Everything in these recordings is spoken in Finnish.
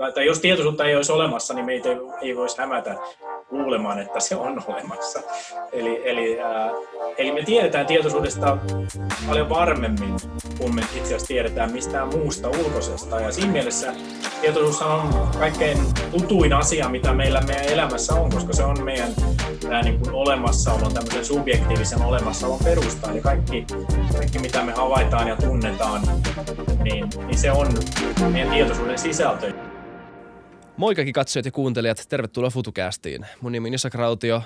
tai, tai jos tietoisuutta ei olisi olemassa, niin meitä ei, ei voisi hämätä kuulemaan, että se on olemassa. Eli, eli, äh, eli me tiedetään tietoisuudesta paljon varmemmin, kun me itse asiassa tiedetään mistään muusta ulkoisesta. Ja siinä mielessä tietoisuus on kaikkein tutuin asia, mitä meillä meidän elämässä on, koska se on meidän tämä niin kuin olemassaolon, tämmöisen subjektiivisen olemassaolon perusta. Eli kaikki, kaikki, mitä me havaitaan ja tunnetaan, niin, niin se on meidän tietoisuuden sisältö. Moi kaikki katsojat ja kuuntelijat, tervetuloa FutuCastiin. Mun nimi on Jessa Krautio,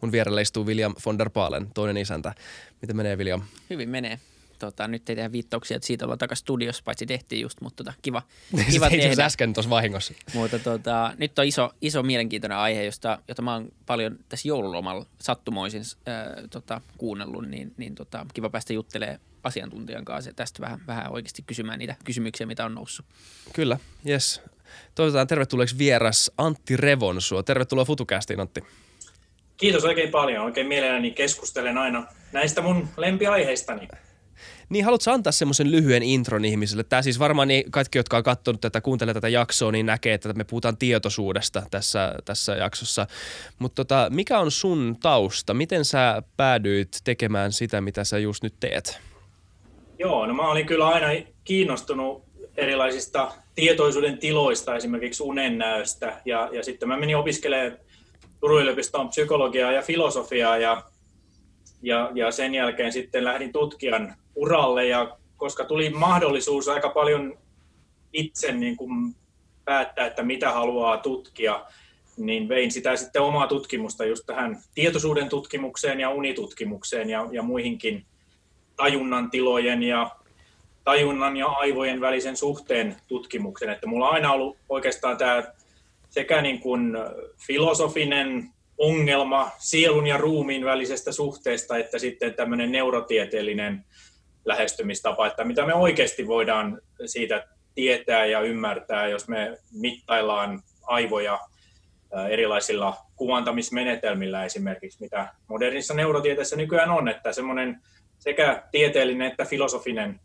mun vierellä istuu William von der Paalen, toinen isäntä. Miten menee William? Hyvin menee. Tota, nyt ei tehdä viittauksia, että siitä ollaan takaisin studiossa, paitsi tehtiin just, mutta tota, kiva, kiva tehdä. äsken tuossa vahingossa. Mutta tota, nyt on iso, iso mielenkiintoinen aihe, josta, jota mä oon paljon tässä joululomalla sattumoisin äh, tota, kuunnellut, niin, niin tota, kiva päästä juttelemaan asiantuntijan kanssa ja tästä vähän, vähän oikeasti kysymään niitä kysymyksiä, mitä on noussut. Kyllä, yes. Toivotetaan tervetulleeksi vieras Antti Revonsua. Tervetuloa FutuCastiin, Antti. Kiitos oikein paljon. Oikein mielelläni keskustelen aina näistä mun lempiaiheistani. Niin, haluatko antaa semmoisen lyhyen intron ihmisille? Tämä siis varmaan niin kaikki, jotka on katsonut tätä, kuuntelee tätä jaksoa, niin näkee, että me puhutaan tietoisuudesta tässä, tässä jaksossa. Mutta tota, mikä on sun tausta? Miten sä päädyit tekemään sitä, mitä sä just nyt teet? Joo, no mä olin kyllä aina kiinnostunut erilaisista tietoisuuden tiloista, esimerkiksi unennäöstä. Ja, ja sitten mä menin opiskelemaan Turun yliopistoon psykologiaa ja filosofiaa ja, ja, ja sen jälkeen sitten lähdin tutkijan uralle ja koska tuli mahdollisuus aika paljon itse niin kuin päättää, että mitä haluaa tutkia, niin vein sitä sitten omaa tutkimusta just tähän tietoisuuden tutkimukseen ja unitutkimukseen ja, ja muihinkin tajunnan tilojen ja tajunnan ja aivojen välisen suhteen tutkimuksen. Että mulla on aina ollut oikeastaan tämä sekä niin kuin filosofinen ongelma sielun ja ruumiin välisestä suhteesta, että sitten tämmöinen neurotieteellinen lähestymistapa, että mitä me oikeasti voidaan siitä tietää ja ymmärtää, jos me mittaillaan aivoja erilaisilla kuvantamismenetelmillä esimerkiksi, mitä modernissa neurotieteessä nykyään on, että semmoinen sekä tieteellinen että filosofinen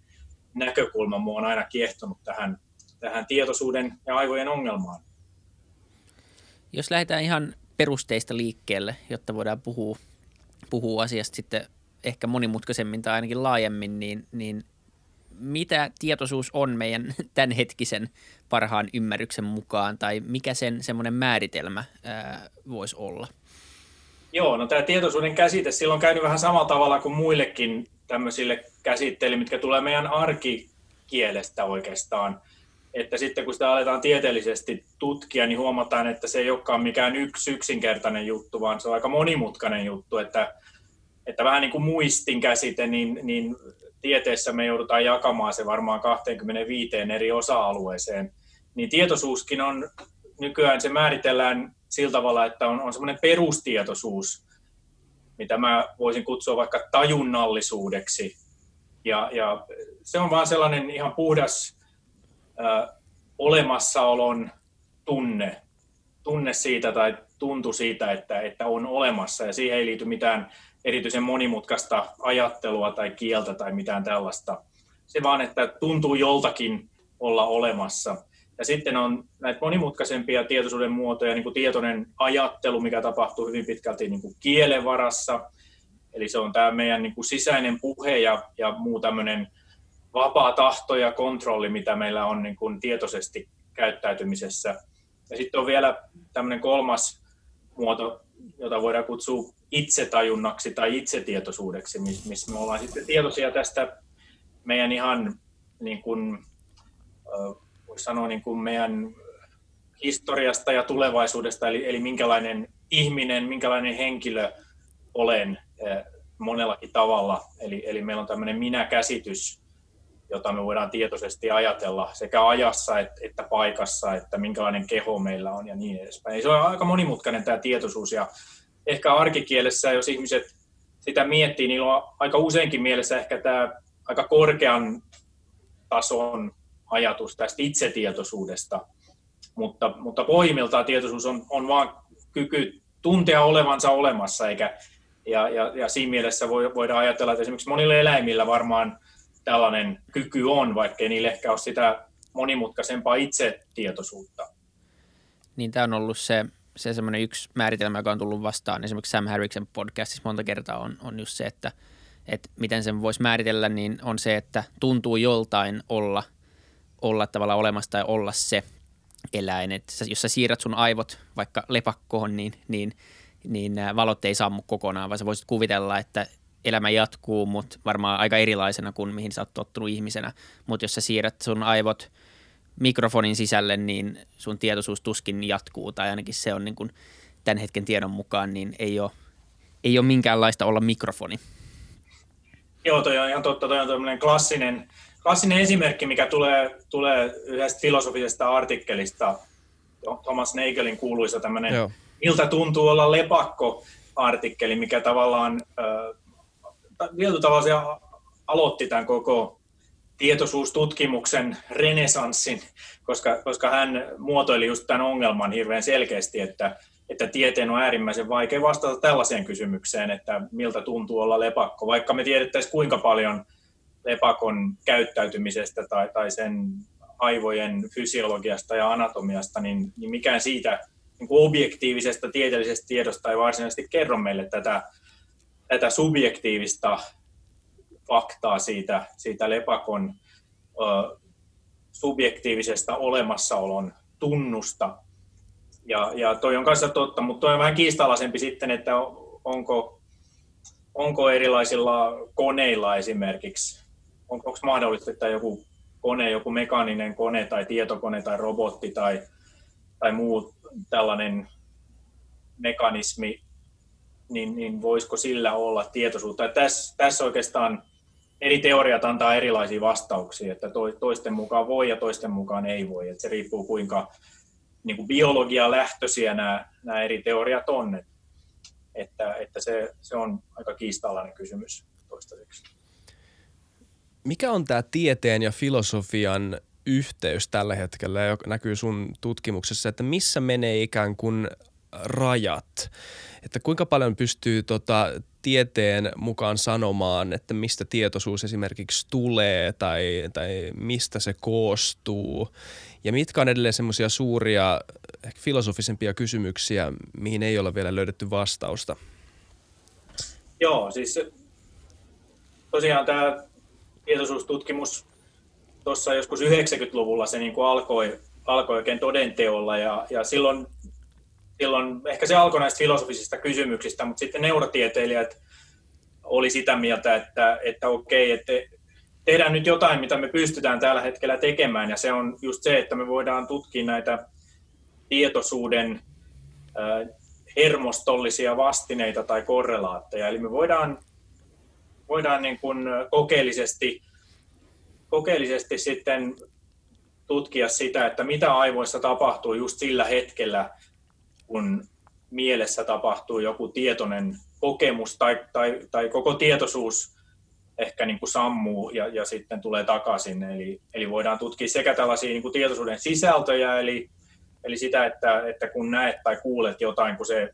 näkökulma mua on aina kiehtonut tähän, tähän tietoisuuden ja aivojen ongelmaan. Jos lähdetään ihan perusteista liikkeelle, jotta voidaan puhua, puhua asiasta sitten ehkä monimutkaisemmin tai ainakin laajemmin, niin, niin mitä tietoisuus on meidän tämänhetkisen parhaan ymmärryksen mukaan, tai mikä sen semmoinen määritelmä ää, voisi olla? Joo, no tämä tietoisuuden käsite, silloin on käynyt vähän samalla tavalla kuin muillekin tämmöisille käsitteille, mitkä tulee meidän arkikielestä oikeastaan. Että sitten kun sitä aletaan tieteellisesti tutkia, niin huomataan, että se ei olekaan mikään yksi yksinkertainen juttu, vaan se on aika monimutkainen juttu, että, että vähän niin kuin muistin käsite, niin, niin tieteessä me joudutaan jakamaan se varmaan 25 eri osa-alueeseen. Niin tietoisuuskin on, nykyään se määritellään sillä tavalla, että on, on semmoinen perustietoisuus, mitä mä voisin kutsua vaikka tajunnallisuudeksi. Ja, ja se on vaan sellainen ihan puhdas ö, olemassaolon tunne, tunne siitä tai tuntu siitä, että, että on olemassa ja siihen ei liity mitään erityisen monimutkaista ajattelua tai kieltä tai mitään tällaista. Se vaan, että tuntuu joltakin olla olemassa. Ja sitten on näitä monimutkaisempia tietoisuuden muotoja, niin kuin tietoinen ajattelu, mikä tapahtuu hyvin pitkälti niin kuin kielen varassa. Eli se on tämä meidän niin kuin sisäinen puhe ja, ja muu tämmöinen vapaa tahto ja kontrolli, mitä meillä on niin kuin tietoisesti käyttäytymisessä. Ja sitten on vielä tämmöinen kolmas muoto, jota voidaan kutsua itsetajunnaksi tai itsetietoisuudeksi, missä me ollaan sitten tietoisia tästä meidän ihan niin kuin, voisi sanoa niin kuin meidän historiasta ja tulevaisuudesta, eli, eli minkälainen ihminen, minkälainen henkilö olen eh, monellakin tavalla. Eli, eli meillä on tämmöinen minä-käsitys, jota me voidaan tietoisesti ajatella sekä ajassa että, että paikassa, että minkälainen keho meillä on ja niin edespäin. se on aika monimutkainen tämä tietoisuus ja ehkä arkikielessä, jos ihmiset sitä miettii, niin on aika useinkin mielessä ehkä tämä aika korkean tason ajatus tästä itsetietoisuudesta, mutta, mutta pohjimmiltaan tietoisuus on, on vain kyky tuntea olevansa olemassa, eikä, ja, ja, ja siinä mielessä voi, voidaan ajatella, että esimerkiksi monille eläimillä varmaan tällainen kyky on, vaikkei niille ehkä ole sitä monimutkaisempaa itsetietoisuutta. niin tämä on ollut se, se semmoinen yksi määritelmä, joka on tullut vastaan. Esimerkiksi Sam Harriksen podcastissa monta kertaa on, on just se, että, että miten sen voisi määritellä, niin on se, että tuntuu joltain olla, olla tavallaan olemassa tai olla se eläin. Että jos sä siirrät sun aivot vaikka lepakkoon, niin, niin, niin valot ei sammu kokonaan, vaan sä voisit kuvitella, että elämä jatkuu, mutta varmaan aika erilaisena kuin mihin sä oot tottunut ihmisenä. Mutta jos sä siirrät sun aivot mikrofonin sisälle, niin sun tietoisuus tuskin jatkuu, tai ainakin se on niin kuin tämän hetken tiedon mukaan, niin ei ole, ei ole minkäänlaista olla mikrofoni. Joo, toi on ihan totta. Toi on klassinen, klassinen esimerkki, mikä tulee, tulee yhdestä filosofisesta artikkelista, Thomas Nagelin kuuluisa tämmöinen, Joo. miltä tuntuu olla lepakko artikkeli, mikä tavallaan äh, tietyllä tavalla se aloitti tämän koko tietoisuustutkimuksen renesanssin, koska, koska hän muotoili just tämän ongelman hirveän selkeästi, että, että tieteen on äärimmäisen vaikea vastata tällaiseen kysymykseen, että miltä tuntuu olla lepakko, vaikka me tiedettäisiin kuinka paljon lepakon käyttäytymisestä tai, tai sen aivojen fysiologiasta ja anatomiasta, niin, niin mikään siitä niin kuin objektiivisesta tieteellisestä tiedosta ei varsinaisesti kerro meille tätä, tätä subjektiivista faktaa siitä, siitä lepakon ö, subjektiivisesta olemassaolon tunnusta. Ja, ja toi on kanssa totta, mutta toi on vähän kiistalaisempi sitten, että onko, onko erilaisilla koneilla esimerkiksi, on, onko mahdollista, että joku kone, joku mekaaninen kone tai tietokone tai robotti tai, tai muu tällainen mekanismi, niin, niin voisiko sillä olla tietoisuutta. Tässä, tässä oikeastaan eri teoriat antaa erilaisia vastauksia, että toisten mukaan voi ja toisten mukaan ei voi. Että se riippuu kuinka niin kuin biologia lähtöisiä nämä, nämä eri teoriat on. Että, että se, se on aika kiistalainen kysymys toistaiseksi. Mikä on tämä tieteen ja filosofian yhteys tällä hetkellä, joka näkyy sun tutkimuksessa, että missä menee ikään kuin rajat? Että kuinka paljon pystyy tota, tieteen mukaan sanomaan, että mistä tietoisuus esimerkiksi tulee tai, tai mistä se koostuu. Ja mitkä on edelleen semmoisia suuria, ehkä filosofisempia kysymyksiä, mihin ei ole vielä löydetty vastausta? Joo, siis tosiaan tämä tietoisuustutkimus tuossa joskus 90-luvulla se niin kuin alkoi, alkoi oikein todenteolla ja, ja silloin silloin ehkä se alkoi näistä filosofisista kysymyksistä, mutta sitten neurotieteilijät oli sitä mieltä, että, että okei, että tehdään nyt jotain, mitä me pystytään tällä hetkellä tekemään, ja se on just se, että me voidaan tutkia näitä tietoisuuden hermostollisia vastineita tai korrelaatteja, eli me voidaan, voidaan niin kuin kokeellisesti, kokeellisesti sitten tutkia sitä, että mitä aivoissa tapahtuu just sillä hetkellä, kun mielessä tapahtuu joku tietoinen kokemus tai, tai, tai koko tietoisuus ehkä niin kuin sammuu ja, ja sitten tulee takaisin. Eli, eli voidaan tutkia sekä tällaisia niin kuin tietoisuuden sisältöjä, eli, eli sitä, että, että kun näet tai kuulet jotain, kun se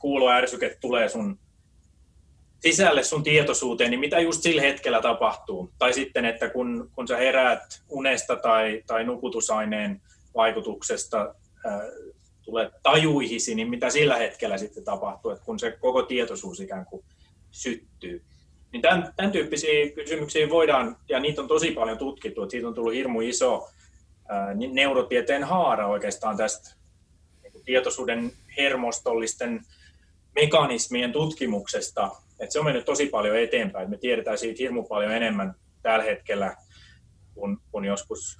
kuuloärsyke tulee sun sisälle sun tietoisuuteen, niin mitä just sillä hetkellä tapahtuu. Tai sitten, että kun, kun sä heräät unesta tai, tai nukutusaineen vaikutuksesta, tulee tajuihisi, niin mitä sillä hetkellä sitten tapahtuu, että kun se koko tietoisuus ikään kuin syttyy. Niin tämän, tämän tyyppisiä kysymyksiä voidaan, ja niitä on tosi paljon tutkittu, että siitä on tullut hirmu iso ää, neurotieteen haara oikeastaan tästä niin tietoisuuden hermostollisten mekanismien tutkimuksesta. Että se on mennyt tosi paljon eteenpäin. Me tiedetään siitä hirmu paljon enemmän tällä hetkellä kuin, kuin joskus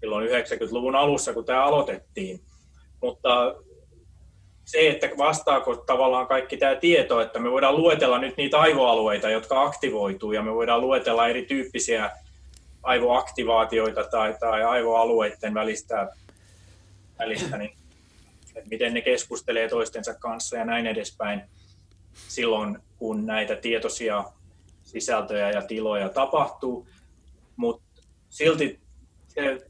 silloin 90-luvun alussa, kun tämä aloitettiin mutta se, että vastaako tavallaan kaikki tämä tieto, että me voidaan luetella nyt niitä aivoalueita, jotka aktivoituu, ja me voidaan luetella erityyppisiä aivoaktivaatioita tai, tai aivoalueiden välistä, välistä niin, että miten ne keskustelee toistensa kanssa ja näin edespäin silloin, kun näitä tietoisia sisältöjä ja tiloja tapahtuu. Mutta silti se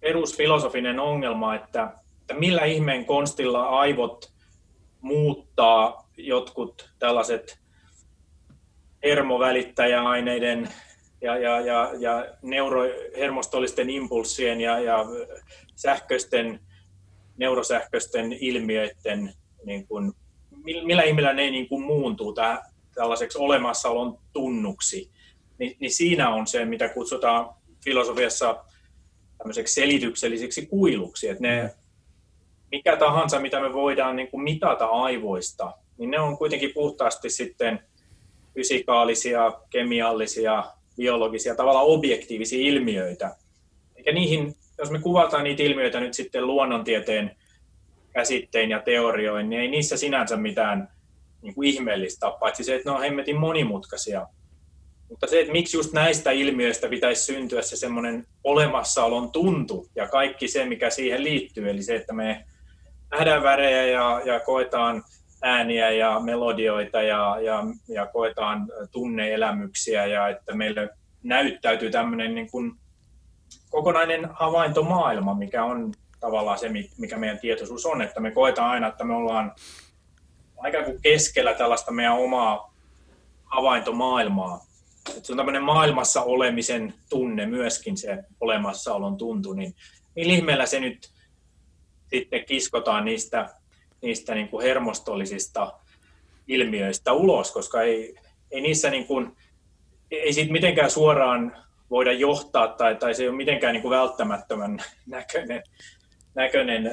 perusfilosofinen ongelma, että että millä ihmeen konstilla aivot muuttaa jotkut tällaiset hermovälittäjäaineiden ja, ja, ja, ja neurohermostollisten impulssien ja, ja sähköisten neurosähköisten ilmiöiden, niin kuin, millä ihmillä ne niin kuin muuntuu tähän, tällaiseksi olemassaolon tunnuksi, niin, niin siinä on se, mitä kutsutaan filosofiassa tämmöiseksi selitykselliseksi kuiluksi, että ne, mikä tahansa, mitä me voidaan niin kuin mitata aivoista, niin ne on kuitenkin puhtaasti sitten fysikaalisia, kemiallisia, biologisia, tavallaan objektiivisia ilmiöitä. Eikä niihin, jos me kuvataan niitä ilmiöitä nyt sitten luonnontieteen käsittein ja teorioin, niin ei niissä sinänsä mitään niin kuin ihmeellistä, paitsi se, että ne on hemmetin monimutkaisia. Mutta se, että miksi just näistä ilmiöistä pitäisi syntyä se semmoinen olemassaolon tuntu ja kaikki se, mikä siihen liittyy, eli se, että me nähdään värejä ja, ja koetaan ääniä ja melodioita ja, ja, ja koetaan tunneelämyksiä ja että meille näyttäytyy tämmöinen niin kuin kokonainen havaintomaailma, mikä on tavallaan se, mikä meidän tietoisuus on, että me koetaan aina, että me ollaan aika kuin keskellä tällaista meidän omaa havaintomaailmaa. Että se on tämmöinen maailmassa olemisen tunne myöskin se olemassaolon tuntu, niin millä ihmeellä se nyt sitten kiskotaan niistä, niistä niin kuin hermostollisista ilmiöistä ulos, koska ei, ei niissä niin kuin, ei siitä mitenkään suoraan voida johtaa tai, tai se ei ole mitenkään niin kuin välttämättömän näköinen, näköinen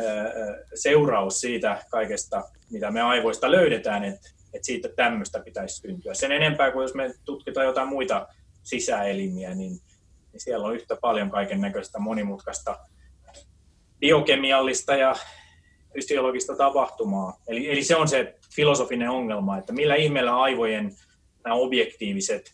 seuraus siitä kaikesta, mitä me aivoista löydetään, että, että siitä tämmöistä pitäisi syntyä. Sen enempää kuin jos me tutkitaan jotain muita sisäelimiä, niin, niin siellä on yhtä paljon kaiken näköistä monimutkaista biokemiallista ja fysiologista tapahtumaa. Eli, eli se on se filosofinen ongelma, että millä ihmeellä aivojen nämä objektiiviset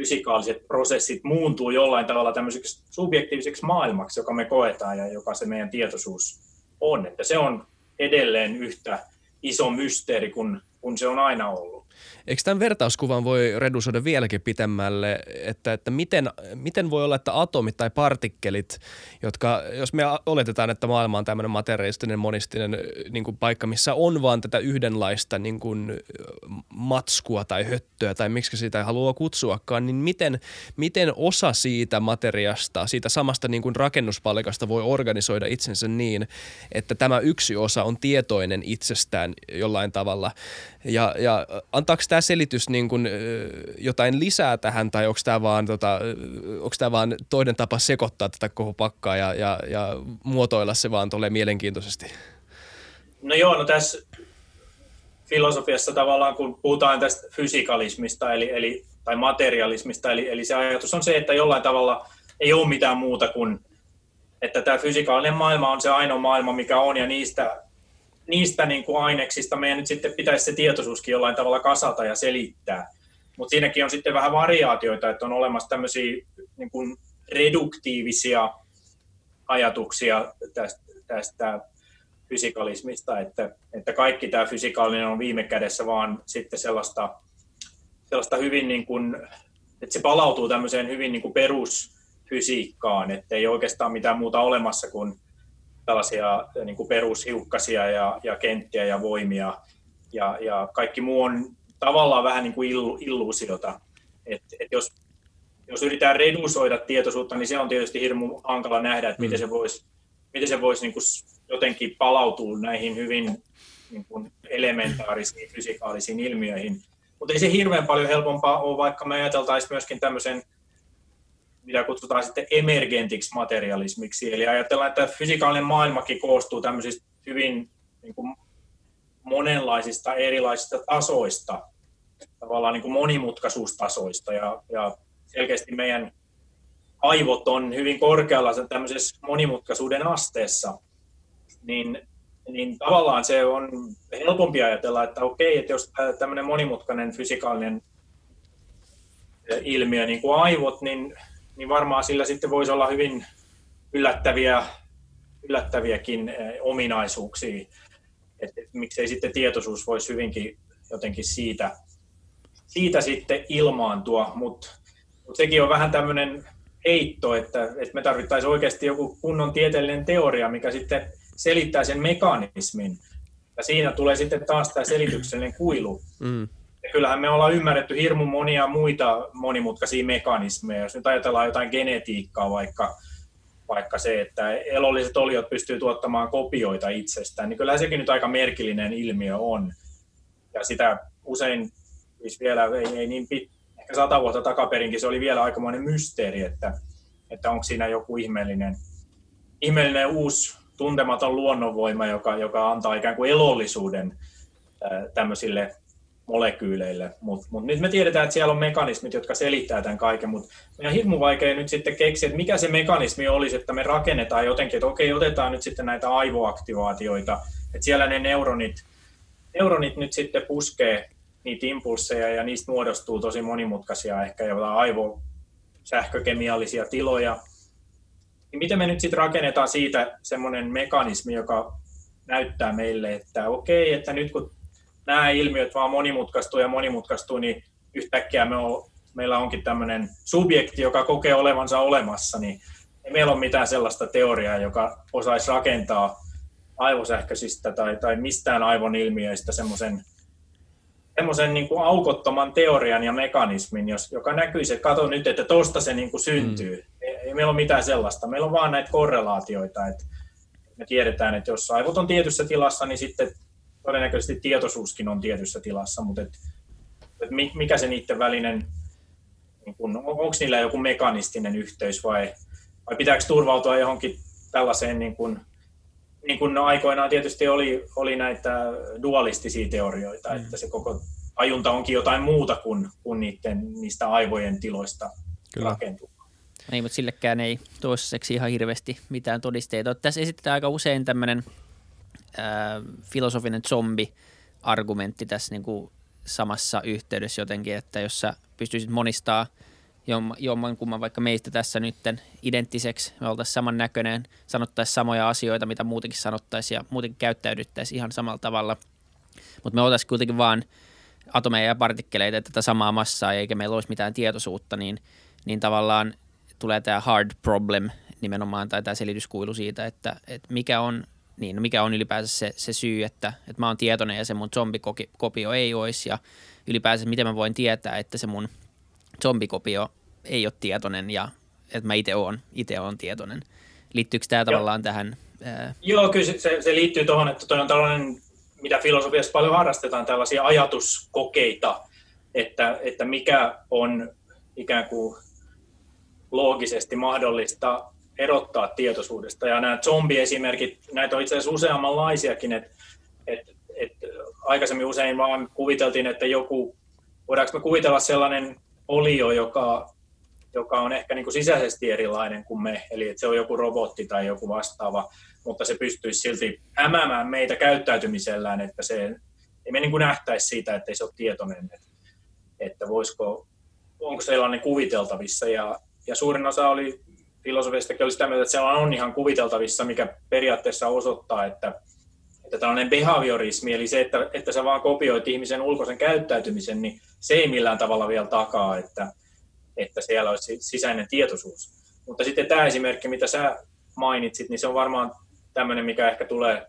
fysikaaliset prosessit muuntuu jollain tavalla tämmöiseksi subjektiiviseksi maailmaksi, joka me koetaan ja joka se meidän tietoisuus on. Että se on edelleen yhtä iso mysteeri kuin, kuin se on aina ollut. Eikö tämän vertauskuvan voi redusoida vieläkin pitemmälle, että, että miten, miten voi olla, että atomit tai partikkelit, jotka, jos me oletetaan, että maailma on tämmöinen materialistinen, monistinen niin kuin paikka, missä on vaan tätä yhdenlaista niin kuin matskua tai höttöä tai miksi sitä haluaa kutsuakaan, niin miten, miten osa siitä materiasta, siitä samasta niin kuin rakennuspalikasta voi organisoida itsensä niin, että tämä yksi osa on tietoinen itsestään jollain tavalla? Ja, ja antaako tämä selitys niin kuin, jotain lisää tähän tai onko tämä vaan, tota, vaan toinen tapa sekoittaa tätä koko pakkaa ja, ja, ja muotoilla se vaan tulee mielenkiintoisesti? No joo, no tässä filosofiassa tavallaan, kun puhutaan tästä fysikalismista eli, eli, tai materialismista, eli, eli se ajatus on se, että jollain tavalla ei ole mitään muuta kuin, että tämä fysikaalinen maailma on se ainoa maailma, mikä on, ja niistä niistä niin kuin aineksista meidän nyt sitten pitäisi se tietoisuuskin jollain tavalla kasata ja selittää. Mutta siinäkin on sitten vähän variaatioita, että on olemassa tämmöisiä niin kuin reduktiivisia ajatuksia tästä, tästä fysikalismista, että, että kaikki tämä fysikaalinen on viime kädessä vaan sitten sellaista, sellaista hyvin niin kuin, että se palautuu tämmöiseen hyvin niin kuin perusfysiikkaan, että ei oikeastaan mitään muuta olemassa kuin tällaisia niin kuin perushiukkasia ja, ja kenttiä ja voimia ja, ja kaikki muu on tavallaan vähän niin kuin illu, illuusiota. Et, et jos, jos yritetään redusoida tietoisuutta, niin se on tietysti hirmu hankala nähdä, että miten mm. se voisi miten se voisi niin kuin jotenkin palautua näihin hyvin niin kuin elementaarisiin fysikaalisiin ilmiöihin. Mutta ei se hirveän paljon helpompaa ole, vaikka me ajateltaisiin myöskin tämmöisen mitä kutsutaan sitten emergentiksi materialismiksi. Eli ajatellaan, että fysikaalinen maailmakin koostuu tämmöisistä hyvin niin kuin monenlaisista erilaisista tasoista, tavallaan niin kuin monimutkaisuustasoista. Ja, ja selkeästi meidän aivot on hyvin korkealla tämmöisessä monimutkaisuuden asteessa, niin, niin tavallaan se on helpompi ajatella, että okei, että jos tämmöinen monimutkainen fysikaalinen ilmiö niin kuin aivot, niin niin varmaan sillä sitten voisi olla hyvin yllättäviä, yllättäviäkin eh, ominaisuuksia. Että et, miksei sitten tietoisuus voisi hyvinkin jotenkin siitä, siitä sitten ilmaantua, mutta mut sekin on vähän tämmöinen heitto, että, että me tarvittaisiin oikeasti joku kunnon tieteellinen teoria, mikä sitten selittää sen mekanismin. Ja siinä tulee sitten taas tämä selityksellinen kuilu. Mm. Kyllähän me ollaan ymmärretty hirmu monia muita monimutkaisia mekanismeja. Jos nyt ajatellaan jotain genetiikkaa vaikka, vaikka se, että elolliset oliot pystyy tuottamaan kopioita itsestään, niin kyllä sekin nyt aika merkillinen ilmiö on. Ja sitä usein, siis vielä ei, ei niin pit, ehkä sata vuotta takaperinkin, se oli vielä aikamoinen mysteeri, että, että onko siinä joku ihmeellinen, ihmeellinen uusi tuntematon luonnonvoima, joka, joka antaa ikään kuin elollisuuden tämmöisille molekyyleille. Mutta mut nyt me tiedetään, että siellä on mekanismit, jotka selittää tämän kaiken, mutta on hirmu vaikea nyt sitten keksiä, että mikä se mekanismi olisi, että me rakennetaan jotenkin, että okei, otetaan nyt sitten näitä aivoaktivaatioita, että siellä ne neuronit, neuronit nyt sitten puskee niitä impulseja ja niistä muodostuu tosi monimutkaisia ehkä jotain aivosähkökemiallisia tiloja. Niin miten me nyt sitten rakennetaan siitä semmoinen mekanismi, joka näyttää meille, että okei, että nyt kun nämä ilmiöt vaan monimutkaistuu ja monimutkaistuu, niin yhtäkkiä me on, meillä onkin tämmöinen subjekti, joka kokee olevansa olemassa, niin ei meillä ole mitään sellaista teoriaa, joka osaisi rakentaa aivosähköisistä tai, tai mistään aivon ilmiöistä semmoisen semmoisen niin kuin aukottoman teorian ja mekanismin, jos, joka näkyisi, että kato nyt, että tosta se niin kuin syntyy. Mm. Ei, ei meillä ole mitään sellaista. Meillä on vaan näitä korrelaatioita, että me tiedetään, että jos aivot on tietyssä tilassa, niin sitten todennäköisesti tietoisuuskin on tietyssä tilassa, mutta et, et mikä se niiden välinen, niin kun, onko niillä joku mekanistinen yhteys vai, vai pitääkö turvautua johonkin tällaiseen, niin kun, niin kuin aikoinaan tietysti oli, oli näitä dualistisia teorioita, mm. että se koko ajunta onkin jotain muuta kuin, kuin niiden, niistä aivojen tiloista Kyllä. rakentuu. Ei, mutta sillekään ei toistaiseksi ihan hirveästi mitään todisteita. Tässä esitetään aika usein tämmöinen äh, filosofinen zombi-argumentti tässä niin kuin samassa yhteydessä jotenkin, että jos sä pystyisit monistaa jomman kumman vaikka meistä tässä nytten identtiseksi, me oltaisiin samannäköinen, sanottaisiin samoja asioita, mitä muutenkin sanottaisiin ja muutenkin käyttäydyttäisiin ihan samalla tavalla. Mutta me oltaisiin kuitenkin vaan atomeja ja partikkeleita, tätä samaa massaa, eikä meillä olisi mitään tietoisuutta, niin, niin tavallaan tulee tämä hard problem nimenomaan, tai tämä selityskuilu siitä, että, että mikä on niin, no mikä on ylipäänsä se, se syy, että, että mä oon tietoinen ja se mun zombikopio ei olisi ja ylipäänsä miten mä voin tietää, että se mun zombikopio ei ole tietoinen ja että mä itse oon, itse oon tietoinen. Liittyykö tämä tavallaan tähän? Ää... Joo, kyllä se, se liittyy tuohon, että toi on tällainen, mitä filosofiassa paljon harrastetaan, tällaisia ajatuskokeita, että, että mikä on ikään kuin loogisesti mahdollista erottaa tietoisuudesta. Ja nämä zombiesimerkit, näitä on itse asiassa useammanlaisiakin, että et, et aikaisemmin usein vaan kuviteltiin, että joku, voidaanko me kuvitella sellainen olio, joka, joka on ehkä niin kuin sisäisesti erilainen kuin me, eli että se on joku robotti tai joku vastaava, mutta se pystyisi silti hämäämään meitä käyttäytymisellään, että se ei me niin kuin nähtäisi siitä, että se ole tietoinen, että, että voisiko, onko sellainen kuviteltavissa. Ja, ja suurin osa oli filosofistakin oli sitä mieltä, että se on ihan kuviteltavissa, mikä periaatteessa osoittaa, että, että tällainen behaviorismi, eli se, että, että sä vaan kopioit ihmisen ulkoisen käyttäytymisen, niin se ei millään tavalla vielä takaa, että, että siellä olisi sisäinen tietoisuus. Mutta sitten tämä esimerkki, mitä sä mainitsit, niin se on varmaan tämmöinen, mikä ehkä tulee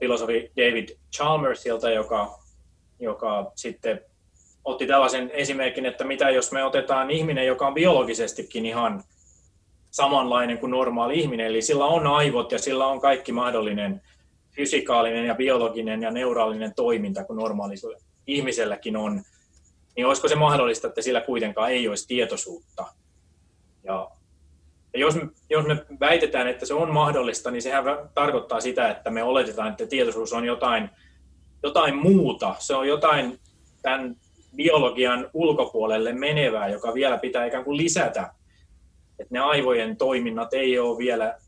filosofi David Chalmersilta, joka, joka sitten otti tällaisen esimerkin, että mitä jos me otetaan ihminen, joka on biologisestikin ihan samanlainen kuin normaali ihminen, eli sillä on aivot ja sillä on kaikki mahdollinen fysikaalinen ja biologinen ja neuraalinen toiminta kuin normaalisella ihmiselläkin on, niin olisiko se mahdollista, että sillä kuitenkaan ei olisi tietoisuutta? Ja, ja jos, me, jos me väitetään, että se on mahdollista, niin sehän tarkoittaa sitä, että me oletetaan, että tietoisuus on jotain, jotain muuta. Se on jotain tämän biologian ulkopuolelle menevää, joka vielä pitää ikään kuin lisätä että ne aivojen toiminnat ei ole vielä,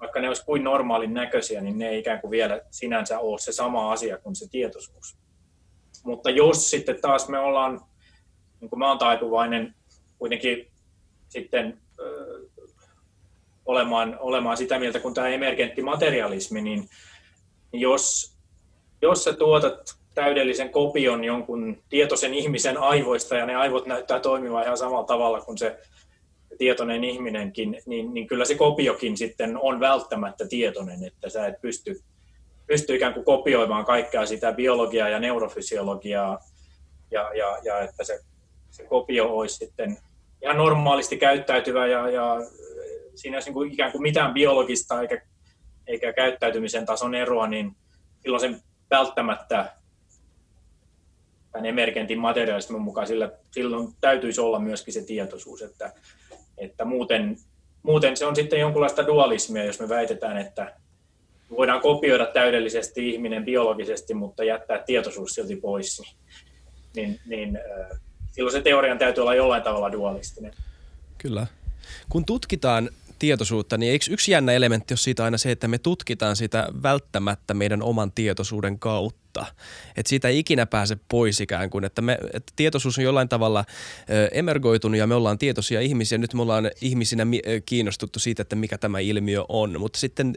vaikka ne olisi kuin normaalin näköisiä, niin ne ei ikään kuin vielä sinänsä ole se sama asia kuin se tietoisuus. Mutta jos sitten taas me ollaan, niin kuin mä oon taipuvainen kuitenkin sitten ö, olemaan, olemaan sitä mieltä kuin tämä emergentti materialismi, niin jos, jos sä tuotat täydellisen kopion jonkun tietoisen ihmisen aivoista ja ne aivot näyttää toimivan ihan samalla tavalla kuin se tietoinen ihminenkin, niin, niin kyllä se kopiokin sitten on välttämättä tietoinen, että sä et pysty, pysty ikään kuin kopioimaan kaikkea sitä biologiaa ja neurofysiologiaa, ja, ja, ja että se, se kopio olisi sitten ihan normaalisti käyttäytyvä ja, ja siinä olisi niin ikään kuin mitään biologista eikä, eikä käyttäytymisen tason eroa, niin silloin sen välttämättä tämän emergentin materiaalismin mukaan sillä, silloin täytyisi olla myöskin se tietoisuus, että, että muuten, muuten se on sitten jonkunlaista dualismia, jos me väitetään, että voidaan kopioida täydellisesti ihminen biologisesti, mutta jättää tietoisuus silti pois, niin, niin, niin silloin se teorian täytyy olla jollain tavalla dualistinen. Kyllä. Kun tutkitaan tietoisuutta, niin eikö yksi jännä elementti ole siitä aina se, että me tutkitaan sitä välttämättä meidän oman tietoisuuden kautta. Että siitä ei ikinä pääse pois ikään kuin, että, me, että tietoisuus on jollain tavalla ö, emergoitunut ja me ollaan tietoisia ihmisiä. Nyt me ollaan ihmisinä kiinnostuttu siitä, että mikä tämä ilmiö on. Mutta sitten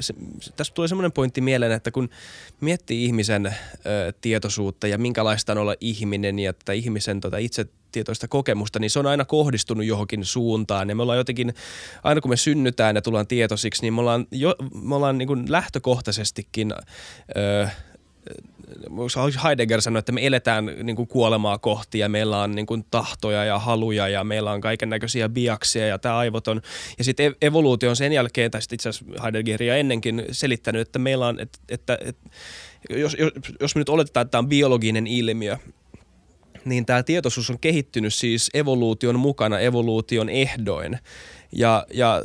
se, tässä tulee semmoinen pointti mieleen, että kun miettii ihmisen ö, tietoisuutta ja minkälaista on olla ihminen ja tätä ihmisen tota, itse tietoista kokemusta, niin se on aina kohdistunut johonkin suuntaan. Ja me ollaan jotenkin, aina kun me synnytään ja tullaan tietoisiksi, niin me ollaan, jo, me ollaan niin lähtökohtaisestikin öö, Heidegger sanoi, että me eletään niin kuin kuolemaa kohti ja meillä on niin kuin tahtoja ja haluja ja meillä on kaiken näköisiä biaksia ja tämä aivot on. Ja sitten evoluutio on sen jälkeen, tai itse asiassa Heideggeria ennenkin selittänyt, että meillä on, että, että, että jos, jos, jos me nyt oletetaan, että tämä on biologinen ilmiö, niin tämä tietoisuus on kehittynyt siis evoluution mukana, evoluution ehdoin. Ja, ja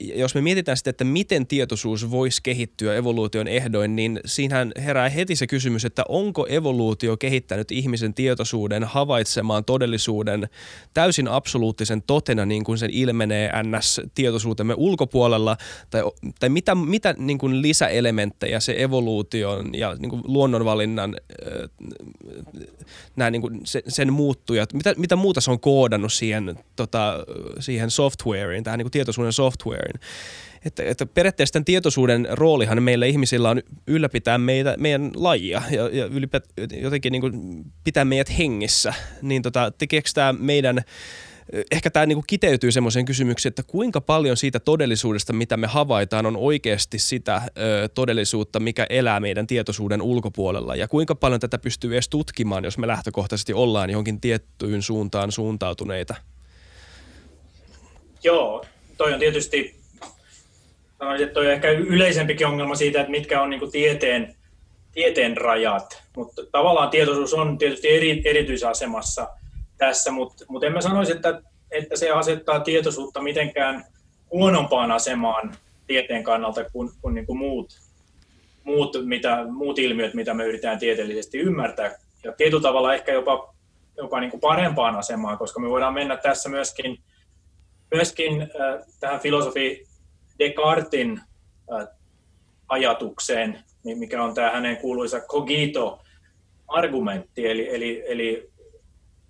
jos me mietitään sitten, että miten tietoisuus voisi kehittyä evoluution ehdoin, niin siinähän herää heti se kysymys, että onko evoluutio kehittänyt ihmisen tietoisuuden havaitsemaan todellisuuden täysin absoluuttisen totena, niin kuin sen ilmenee NS-tietoisuutemme ulkopuolella, tai, tai mitä, mitä niin kuin lisäelementtejä se evoluution ja niin kuin luonnonvalinnan nämä niin kuin sen, sen muuttujat, mitä, mitä muuta se on koodannut siihen, tota, siihen softwareen, tähän niin kuin tietoisuuden softwareen, väärin. Että, että periaatteessa tämän tietoisuuden roolihan meillä ihmisillä on ylläpitää meitä, meidän lajia ja, ja ylipä, jotenkin niin kuin pitää meidät hengissä. Niin tota, tekeekö tämä meidän ehkä tämä niinku kiteytyy semmoiseen kysymykseen, että kuinka paljon siitä todellisuudesta, mitä me havaitaan, on oikeasti sitä ö, todellisuutta, mikä elää meidän tietoisuuden ulkopuolella ja kuinka paljon tätä pystyy edes tutkimaan, jos me lähtökohtaisesti ollaan johonkin tiettyyn suuntaan suuntautuneita. Joo, toi on tietysti, sanoisin, että on ehkä yleisempikin ongelma siitä, että mitkä on niin tieteen, tieteen rajat, mutta tavallaan tietoisuus on tietysti eri, erityisasemassa tässä, mutta, mutta en mä sanoisi, että, että se asettaa tietoisuutta mitenkään huonompaan asemaan tieteen kannalta kuin, kuin, niin kuin muut, muut, mitä, muut ilmiöt, mitä me yritetään tieteellisesti ymmärtää. Ja tietyllä tavalla ehkä jopa, jopa niin kuin parempaan asemaan, koska me voidaan mennä tässä myöskin myöskin äh, tähän filosofi Descartin äh, ajatukseen, mikä on tämä hänen kuuluisa cogito-argumentti, eli, eli, eli,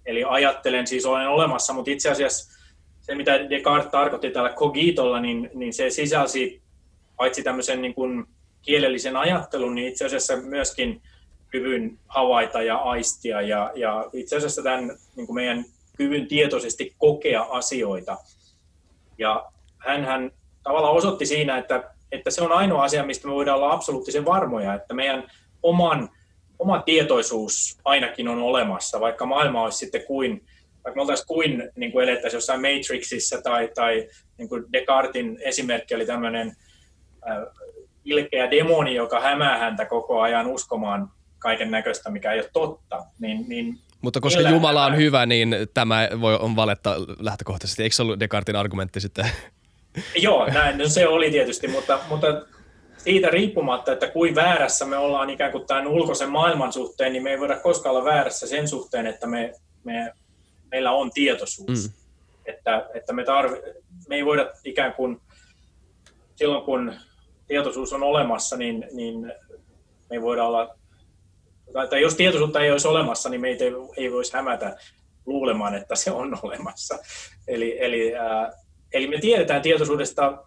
eli ajattelen, siis olen olemassa, mutta itse asiassa se, mitä Descartes tarkoitti tällä cogitolla, niin, niin se sisälsi paitsi tämmöisen niin kuin kielellisen ajattelun, niin itse asiassa myöskin kyvyn havaita ja aistia ja, ja itse asiassa tämän niin kuin meidän kyvyn tietoisesti kokea asioita – ja hän tavallaan osoitti siinä, että, että se on ainoa asia, mistä me voidaan olla absoluuttisen varmoja, että meidän oman, oma tietoisuus ainakin on olemassa, vaikka maailma olisi sitten kuin, vaikka me oltaisiin kuin, niin kuin elettäisiin jossain Matrixissa tai, tai niin kuin Descartin esimerkki oli tämmöinen äh, ilkeä demoni, joka hämää häntä koko ajan uskomaan kaiken näköistä, mikä ei ole totta, niin, niin mutta koska Elä, Jumala on hyvä, niin tämä voi, on valetta lähtökohtaisesti. Eikö se ollut Descartin argumentti sitten? Joo, näin, no se oli tietysti, mutta, mutta siitä riippumatta, että kuin väärässä me ollaan ikään kuin tämän ulkoisen maailman suhteen, niin me ei voida koskaan olla väärässä sen suhteen, että me, me, meillä on tietoisuus. Mm. Että, että me, tarvi, me ei voida ikään kuin, silloin kun tietoisuus on olemassa, niin, niin me ei voida olla tai jos tietoisuutta ei olisi olemassa, niin meitä ei, ei voisi hämätä luulemaan, että se on olemassa. Eli, eli, äh, eli me tiedetään tietoisuudesta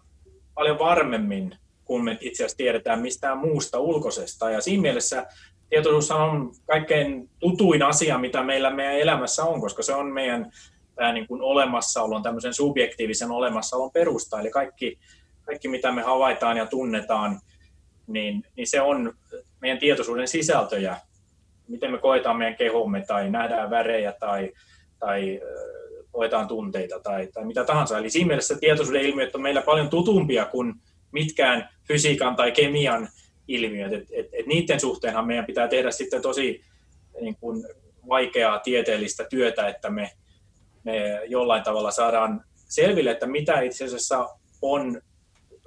paljon varmemmin, kun me itse asiassa tiedetään mistään muusta ulkoisesta. Ja siinä mielessä tietoisuus on kaikkein tutuin asia, mitä meillä meidän elämässä on, koska se on meidän tämä niin kuin olemassaolon, tämmöisen subjektiivisen olemassaolon perusta. Eli kaikki, kaikki, mitä me havaitaan ja tunnetaan, niin, niin se on meidän tietoisuuden sisältöjä miten me koetaan meidän kehomme tai nähdään värejä tai, tai koetaan tunteita tai, tai mitä tahansa. Eli siinä mielessä tietoisuuden ilmiöt on meillä paljon tutumpia kuin mitkään fysiikan tai kemian ilmiöt. Et, et, et niiden suhteenhan meidän pitää tehdä sitten tosi niin kuin vaikeaa tieteellistä työtä, että me, me jollain tavalla saadaan selville, että mitä itse asiassa on,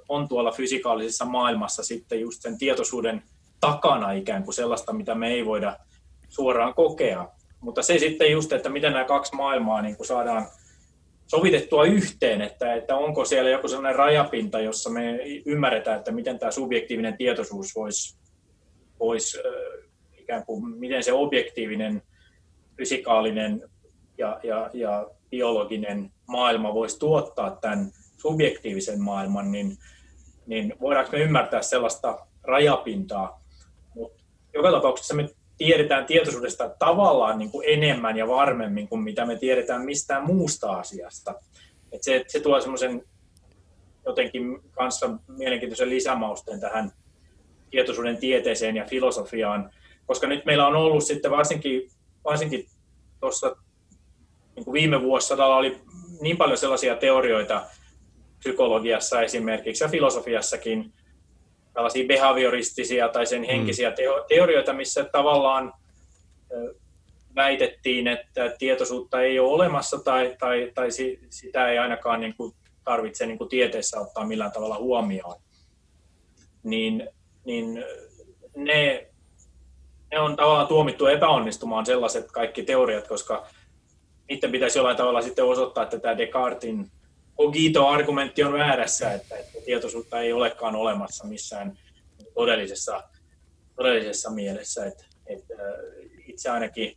on tuolla fysikaalisessa maailmassa sitten just sen tietoisuuden takana ikään kuin sellaista, mitä me ei voida suoraan kokea. Mutta se sitten just, että miten nämä kaksi maailmaa niin kuin saadaan sovitettua yhteen, että, että onko siellä joku sellainen rajapinta, jossa me ymmärretään, että miten tämä subjektiivinen tietoisuus voisi, voisi ikään kuin, miten se objektiivinen, fysikaalinen ja, ja, ja biologinen maailma voisi tuottaa tämän subjektiivisen maailman, niin, niin voidaanko me ymmärtää sellaista rajapintaa. Mutta joka tapauksessa me tiedetään tietoisuudesta tavallaan niin kuin enemmän ja varmemmin kuin mitä me tiedetään mistään muusta asiasta. Et se, se tuo semmoisen jotenkin kanssa mielenkiintoisen lisämausteen tähän tietoisuuden tieteeseen ja filosofiaan, koska nyt meillä on ollut sitten varsinkin, varsinkin tuossa niin viime vuosisadalla oli niin paljon sellaisia teorioita psykologiassa esimerkiksi ja filosofiassakin, tällaisia behavioristisia tai sen mm. henkisiä teorioita, missä tavallaan väitettiin, että tietoisuutta ei ole olemassa tai, tai, tai sitä ei ainakaan niin kuin tarvitse niin kuin tieteessä ottaa millään tavalla huomioon, niin, niin ne, ne on tavallaan tuomittu epäonnistumaan sellaiset kaikki teoriat, koska niiden pitäisi jollain tavalla sitten osoittaa, että tämä Descartin Cogito-argumentti on väärässä, että, että tietoisuutta ei olekaan olemassa missään todellisessa, todellisessa mielessä. Että, että itse ainakin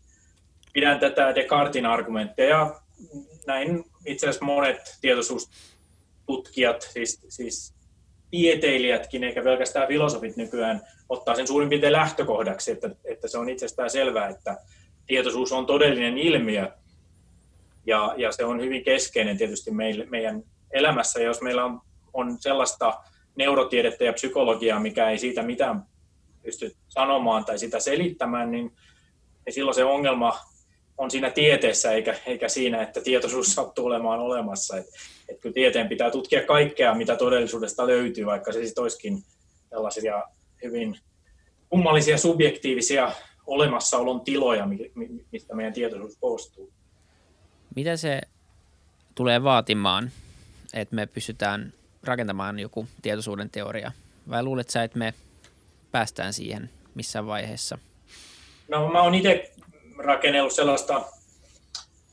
pidän tätä Descartin argumentteja, näin itse asiassa monet tietoisuustutkijat, siis, siis tieteilijätkin, eikä pelkästään filosofit nykyään, ottaa sen suurin piirtein lähtökohdaksi, että, että se on itsestään selvää, että tietoisuus on todellinen ilmiö, ja, ja se on hyvin keskeinen tietysti meille, meidän elämässä. Ja jos meillä on, on sellaista neurotiedettä ja psykologiaa, mikä ei siitä mitään pysty sanomaan tai sitä selittämään, niin, niin silloin se ongelma on siinä tieteessä eikä, eikä siinä, että tietoisuus sattuu olemaan olemassa. Et, et kyllä tieteen pitää tutkia kaikkea, mitä todellisuudesta löytyy, vaikka se sitten olisikin tällaisia hyvin kummallisia subjektiivisia olemassaolon tiloja, mistä meidän tietoisuus koostuu. Mitä se tulee vaatimaan, että me pystytään rakentamaan joku tietoisuuden teoria? Vai luulet sä, että me päästään siihen missään vaiheessa? No mä oon itse rakennellut sellaista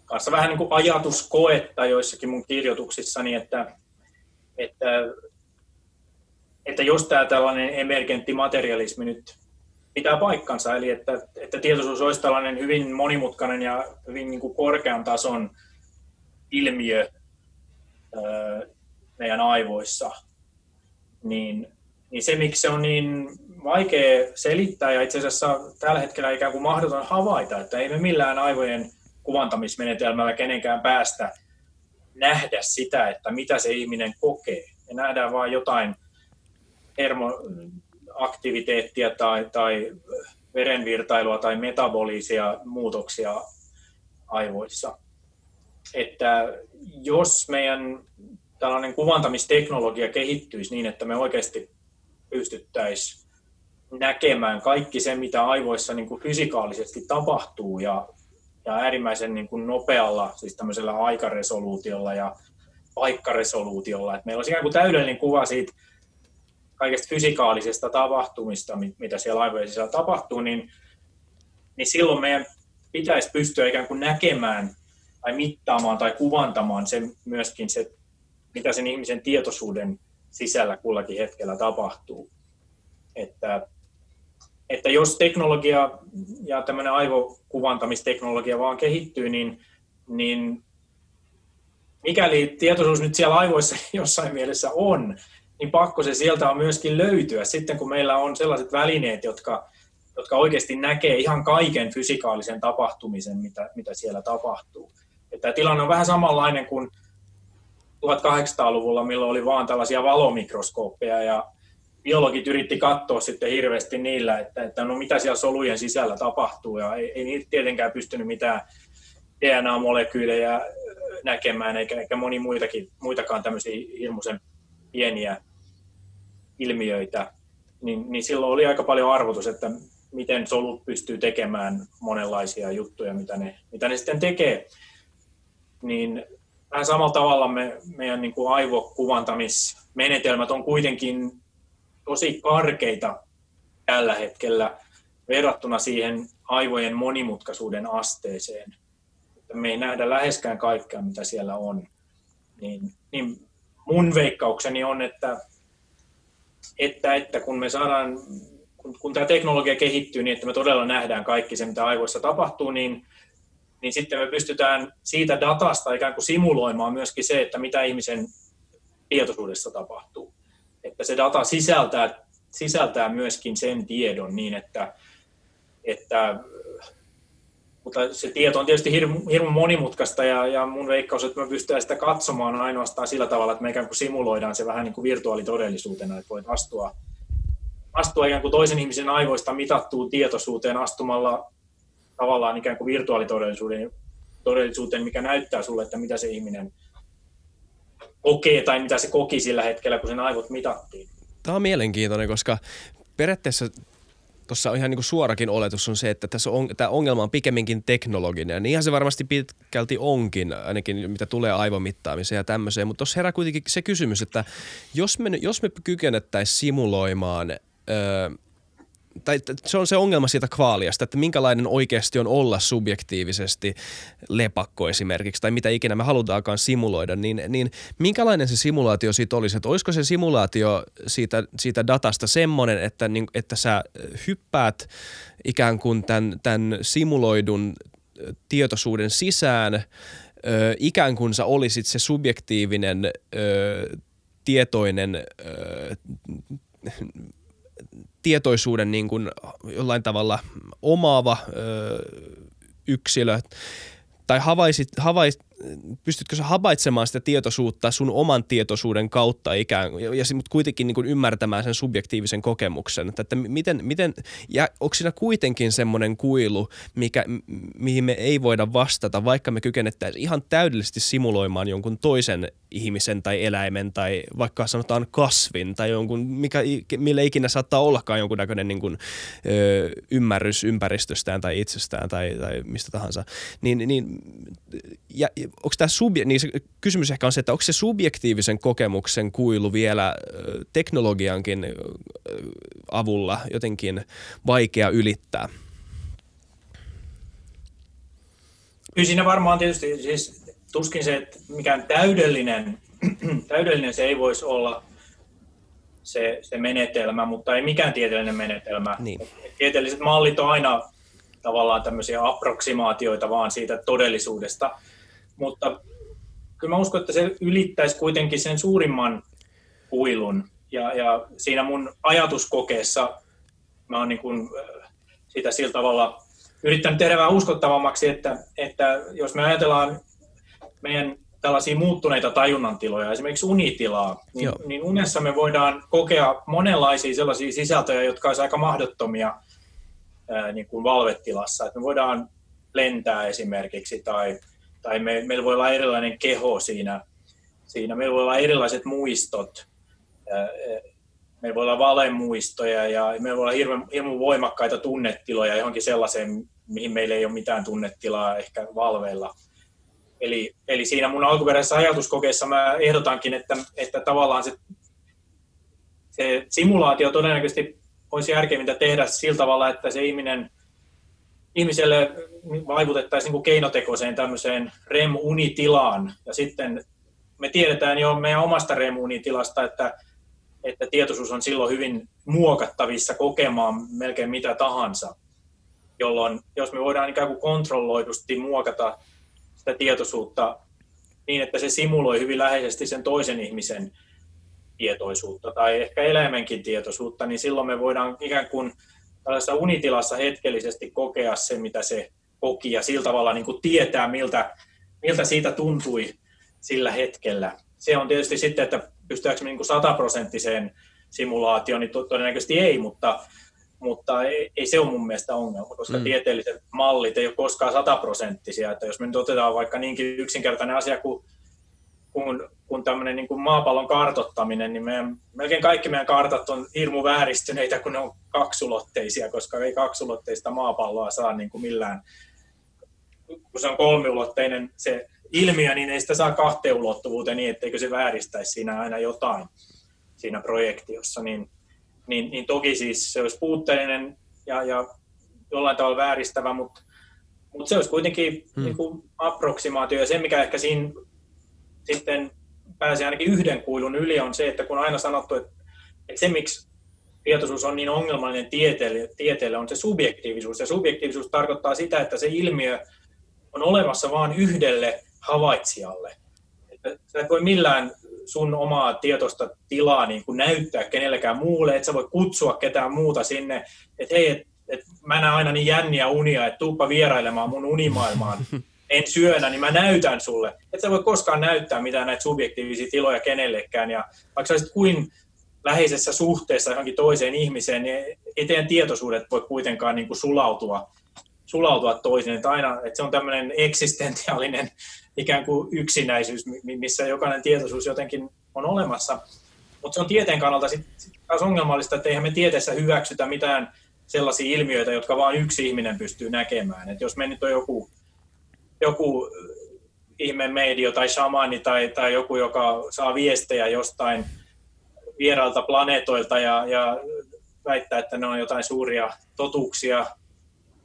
kanssa vähän niin kuin ajatuskoetta joissakin mun kirjoituksissani, että, että, että jos tämä tällainen emergentti materialismi nyt pitää paikkansa, eli että, että tietoisuus olisi tällainen hyvin monimutkainen ja hyvin niin kuin korkean tason ilmiö meidän aivoissa, niin, niin se, miksi se on niin vaikea selittää ja itse asiassa tällä hetkellä ikään kuin mahdoton havaita, että ei me millään aivojen kuvantamismenetelmällä kenenkään päästä nähdä sitä, että mitä se ihminen kokee. Me nähdään vain jotain hermo, aktiviteettia tai, tai verenvirtailua tai metabolisia muutoksia aivoissa. Että jos meidän tällainen kuvantamisteknologia kehittyisi niin, että me oikeasti pystyttäisiin näkemään kaikki se, mitä aivoissa niin kuin fysikaalisesti tapahtuu ja, ja äärimmäisen niin kuin nopealla, siis tämmöisellä aikaresoluutiolla ja paikkaresoluutiolla, että meillä olisi ikään kuin täydellinen kuva siitä kaikesta fysikaalisesta tapahtumista, mitä siellä aivojen sisällä tapahtuu, niin, niin silloin meidän pitäisi pystyä ikään kuin näkemään tai mittaamaan tai kuvantamaan se, myöskin se, mitä sen ihmisen tietoisuuden sisällä kullakin hetkellä tapahtuu. Että, että jos teknologia ja tämmöinen aivokuvantamisteknologia vaan kehittyy, niin, niin mikäli tietoisuus nyt siellä aivoissa jossain mielessä on, niin pakko se sieltä on myöskin löytyä sitten, kun meillä on sellaiset välineet, jotka, jotka oikeasti näkee ihan kaiken fysikaalisen tapahtumisen, mitä, mitä siellä tapahtuu. Tämä tilanne on vähän samanlainen kuin 1800-luvulla, milloin oli vaan tällaisia valomikroskooppeja ja biologit yritti katsoa sitten hirveästi niillä, että, että no mitä siellä solujen sisällä tapahtuu ja ei, ei niitä tietenkään pystynyt mitään DNA-molekyylejä näkemään, eikä, eikä moni muitakin, muitakaan tämmöisiä hirmuisen pieniä ilmiöitä, niin, niin silloin oli aika paljon arvotus, että miten solut pystyy tekemään monenlaisia juttuja, mitä ne, mitä ne sitten tekee. Niin vähän samalla tavalla me, meidän niin kuin aivokuvantamismenetelmät on kuitenkin tosi karkeita tällä hetkellä verrattuna siihen aivojen monimutkaisuuden asteeseen. Me ei nähdä läheskään kaikkea, mitä siellä on. Niin, niin mun veikkaukseni on, että, että, että kun me saadaan, kun, kun tämä teknologia kehittyy niin, että me todella nähdään kaikki se, mitä aivoissa tapahtuu, niin, niin sitten me pystytään siitä datasta ikään kuin simuloimaan myöskin se, että mitä ihmisen tietoisuudessa tapahtuu. Että se data sisältää, sisältää myöskin sen tiedon niin, että, että mutta se tieto on tietysti hirmu, hirmu monimutkaista ja, ja mun veikkaus, että me pystytään sitä katsomaan ainoastaan sillä tavalla, että me ikään kuin simuloidaan se vähän niin kuin virtuaalitodellisuutena, että voit astua, astua ikään kuin toisen ihmisen aivoista mitattuun tietoisuuteen astumalla tavallaan ikään kuin virtuaalitodellisuuden todellisuuteen, mikä näyttää sulle, että mitä se ihminen kokee tai mitä se koki sillä hetkellä, kun sen aivot mitattiin. Tämä on mielenkiintoinen, koska periaatteessa tuossa on ihan niin kuin suorakin oletus on se, että tässä on, tämä ongelma on pikemminkin teknologinen. Niinhän se varmasti pitkälti onkin, ainakin mitä tulee aivomittaamiseen ja tämmöiseen. Mutta tuossa herää kuitenkin se kysymys, että jos me, jos me kykenettäisiin simuloimaan öö, tai se on se ongelma siitä kvaaliasta, että minkälainen oikeasti on olla subjektiivisesti lepakko esimerkiksi, tai mitä ikinä me halutaankaan simuloida, niin, niin minkälainen se simulaatio siitä olisi? Että olisiko se simulaatio siitä, siitä datasta semmoinen, että, niin, että sä hyppäät ikään kuin tämän, tämän simuloidun tietoisuuden sisään, ö, ikään kuin sä olisit se subjektiivinen ö, tietoinen ö, tietoisuuden niin kuin jollain tavalla omaava ö, yksilö. Tai havaisit, havait, pystytkö sä havaitsemaan sitä tietoisuutta sun oman tietoisuuden kautta ikään kuin, ja, ja mutta kuitenkin niin kuin ymmärtämään sen subjektiivisen kokemuksen, että, että miten, miten, ja onko siinä kuitenkin semmoinen kuilu, mikä, mihin me ei voida vastata, vaikka me kykenettäisiin ihan täydellisesti simuloimaan jonkun toisen ihmisen tai eläimen tai vaikka sanotaan kasvin tai jonkun, mikä, millä ikinä saattaa ollakaan jonkunnäköinen niin kuin, ö, ymmärrys ympäristöstään tai itsestään tai, tai mistä tahansa, niin, niin ja, onko tämä subje- niin se kysymys ehkä on se, että onko se subjektiivisen kokemuksen kuilu vielä teknologiankin avulla jotenkin vaikea ylittää? Kyllä siinä varmaan tietysti siis tuskin se, että mikään täydellinen, täydellinen se ei voisi olla se, se menetelmä, mutta ei mikään tieteellinen menetelmä. Niin. Tieteelliset mallit on aina tavallaan tämmöisiä approksimaatioita vaan siitä todellisuudesta, mutta kyllä mä uskon, että se ylittäisi kuitenkin sen suurimman kuilun. Ja, ja siinä mun ajatuskokeessa mä oon niin kuin sitä sillä tavalla yrittänyt tehdä vähän uskottavammaksi, että, että jos me ajatellaan meidän tällaisia muuttuneita tajunnantiloja, esimerkiksi unitilaa, niin, niin unessa me voidaan kokea monenlaisia sellaisia sisältöjä, jotka olisivat aika mahdottomia ää, niin kuin valvetilassa. Että me voidaan lentää esimerkiksi tai, tai me, meillä voi olla erilainen keho siinä, siinä. Meillä voi olla erilaiset muistot, meillä voi olla valemuistoja ja meillä voi olla hirveän, hirveän voimakkaita tunnetiloja johonkin sellaiseen, mihin meillä ei ole mitään tunnetilaa ehkä valveilla. Eli, eli siinä mun alkuperäisessä ajatuskokeessa mä ehdotankin, että, että tavallaan se, se simulaatio todennäköisesti olisi järkevintä tehdä sillä tavalla, että se ihminen, ihmiselle vaikutettaisiin niin keinotekoiseen tämmöiseen REM-unitilaan. Ja sitten me tiedetään jo meidän omasta REM-unitilasta, että, että tietoisuus on silloin hyvin muokattavissa kokemaan melkein mitä tahansa. Jolloin jos me voidaan ikään kuin kontrolloidusti muokata sitä tietoisuutta niin, että se simuloi hyvin läheisesti sen toisen ihmisen tietoisuutta tai ehkä eläimenkin tietoisuutta, niin silloin me voidaan ikään kuin tällaisessa unitilassa hetkellisesti kokea se, mitä se koki ja sillä tavalla niin kuin tietää, miltä, miltä siitä tuntui sillä hetkellä. Se on tietysti sitten, että pystytäänkö me niin sataprosenttiseen simulaatioon, niin todennäköisesti ei, mutta, mutta ei, ei se ole mun mielestä ongelma, koska mm. tieteelliset mallit ei ole koskaan sataprosenttisia. Että jos me nyt otetaan vaikka niinkin yksinkertainen asia kuin kun, kun tämmöinen niin kuin maapallon kartottaminen, niin meidän, melkein kaikki meidän kartat on hirmu vääristyneitä, kun ne on kaksulotteisia, koska ei kaksulotteista maapalloa saa niin kuin millään, kun se on kolmiulotteinen se ilmiö, niin ei sitä saa kahteen ulottuvuuteen niin, etteikö se vääristäisi siinä aina jotain siinä projektiossa, niin, niin, niin toki siis se olisi puutteellinen ja, ja jollain tavalla vääristävä, mutta, mutta se olisi kuitenkin hmm. niin kuin approksimaatio. Ja se, mikä ehkä siinä sitten pääsee ainakin yhden kuilun yli on se, että kun aina sanottu, että, että se miksi tietoisuus on niin ongelmallinen tieteelle, tieteelle on se subjektiivisuus. Ja subjektiivisuus tarkoittaa sitä, että se ilmiö on olemassa vain yhdelle havaitsijalle. Että sä et voi millään sun omaa tietoista tilaa niin kuin näyttää kenellekään muulle, että sä voi kutsua ketään muuta sinne, että hei, et, et mä näen aina niin jänniä unia, että tuuppa vierailemaan mun unimaailmaan en syönä, niin mä näytän sulle. Et sä voi koskaan näyttää mitään näitä subjektiivisia tiloja kenellekään. Ja vaikka sä kuin läheisessä suhteessa johonkin toiseen ihmiseen, niin ei teidän tietoisuudet voi kuitenkaan niin kuin sulautua, sulautua toisiin. Että aina, että se on tämmöinen eksistentiaalinen ikään kuin yksinäisyys, missä jokainen tietoisuus jotenkin on olemassa. Mutta se on tieteen kannalta sitten sit taas ongelmallista, että eihän me tieteessä hyväksytä mitään sellaisia ilmiöitä, jotka vain yksi ihminen pystyy näkemään. Et jos me nyt on joku joku ihme medio tai shamani tai, tai joku, joka saa viestejä jostain vierailta planeetoilta ja, ja väittää, että ne on jotain suuria totuuksia.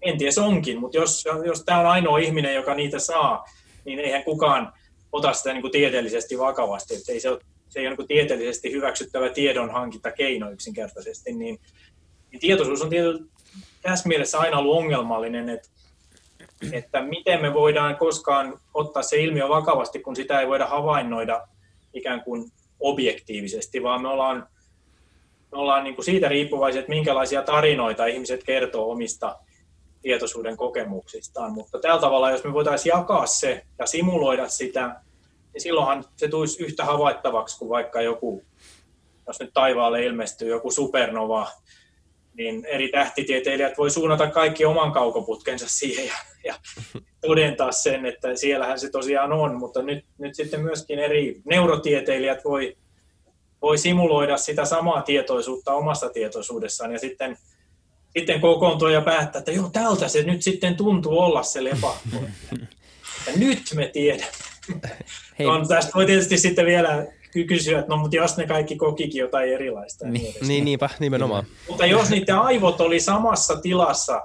En tiedä, se onkin, mutta jos, jos tämä on ainoa ihminen, joka niitä saa, niin eihän kukaan ota sitä niin kuin tieteellisesti vakavasti. Että ei se, ole, se ei ole niin kuin tieteellisesti hyväksyttävä keino yksinkertaisesti. Niin, niin tietoisuus on tietysti tässä mielessä aina ollut ongelmallinen, että että miten me voidaan koskaan ottaa se ilmiö vakavasti, kun sitä ei voida havainnoida ikään kuin objektiivisesti, vaan me ollaan, me ollaan niin kuin siitä riippuvaisia, että minkälaisia tarinoita ihmiset kertoo omista tietoisuuden kokemuksistaan. Mutta tällä tavalla, jos me voitaisiin jakaa se ja simuloida sitä, niin silloinhan se tulisi yhtä havaittavaksi kuin vaikka joku, jos nyt taivaalle ilmestyy joku supernova, niin eri tähtitieteilijät voi suunnata kaikki oman kaukoputkensa siihen ja, ja todentaa sen, että siellähän se tosiaan on, mutta nyt, nyt sitten myöskin eri neurotieteilijät voi, voi simuloida sitä samaa tietoisuutta omassa tietoisuudessaan ja sitten, sitten kokoontua ja päättää, että joo, tältä se nyt sitten tuntuu olla se lepakko. Ja nyt me tiedämme. Hei. On, tästä voi tietysti sitten vielä kysyä, että no mutta jos ne kaikki kokikin jotain erilaista. Niin, niin, niin niinpä, nimenomaan. Mutta jos niiden aivot oli samassa tilassa,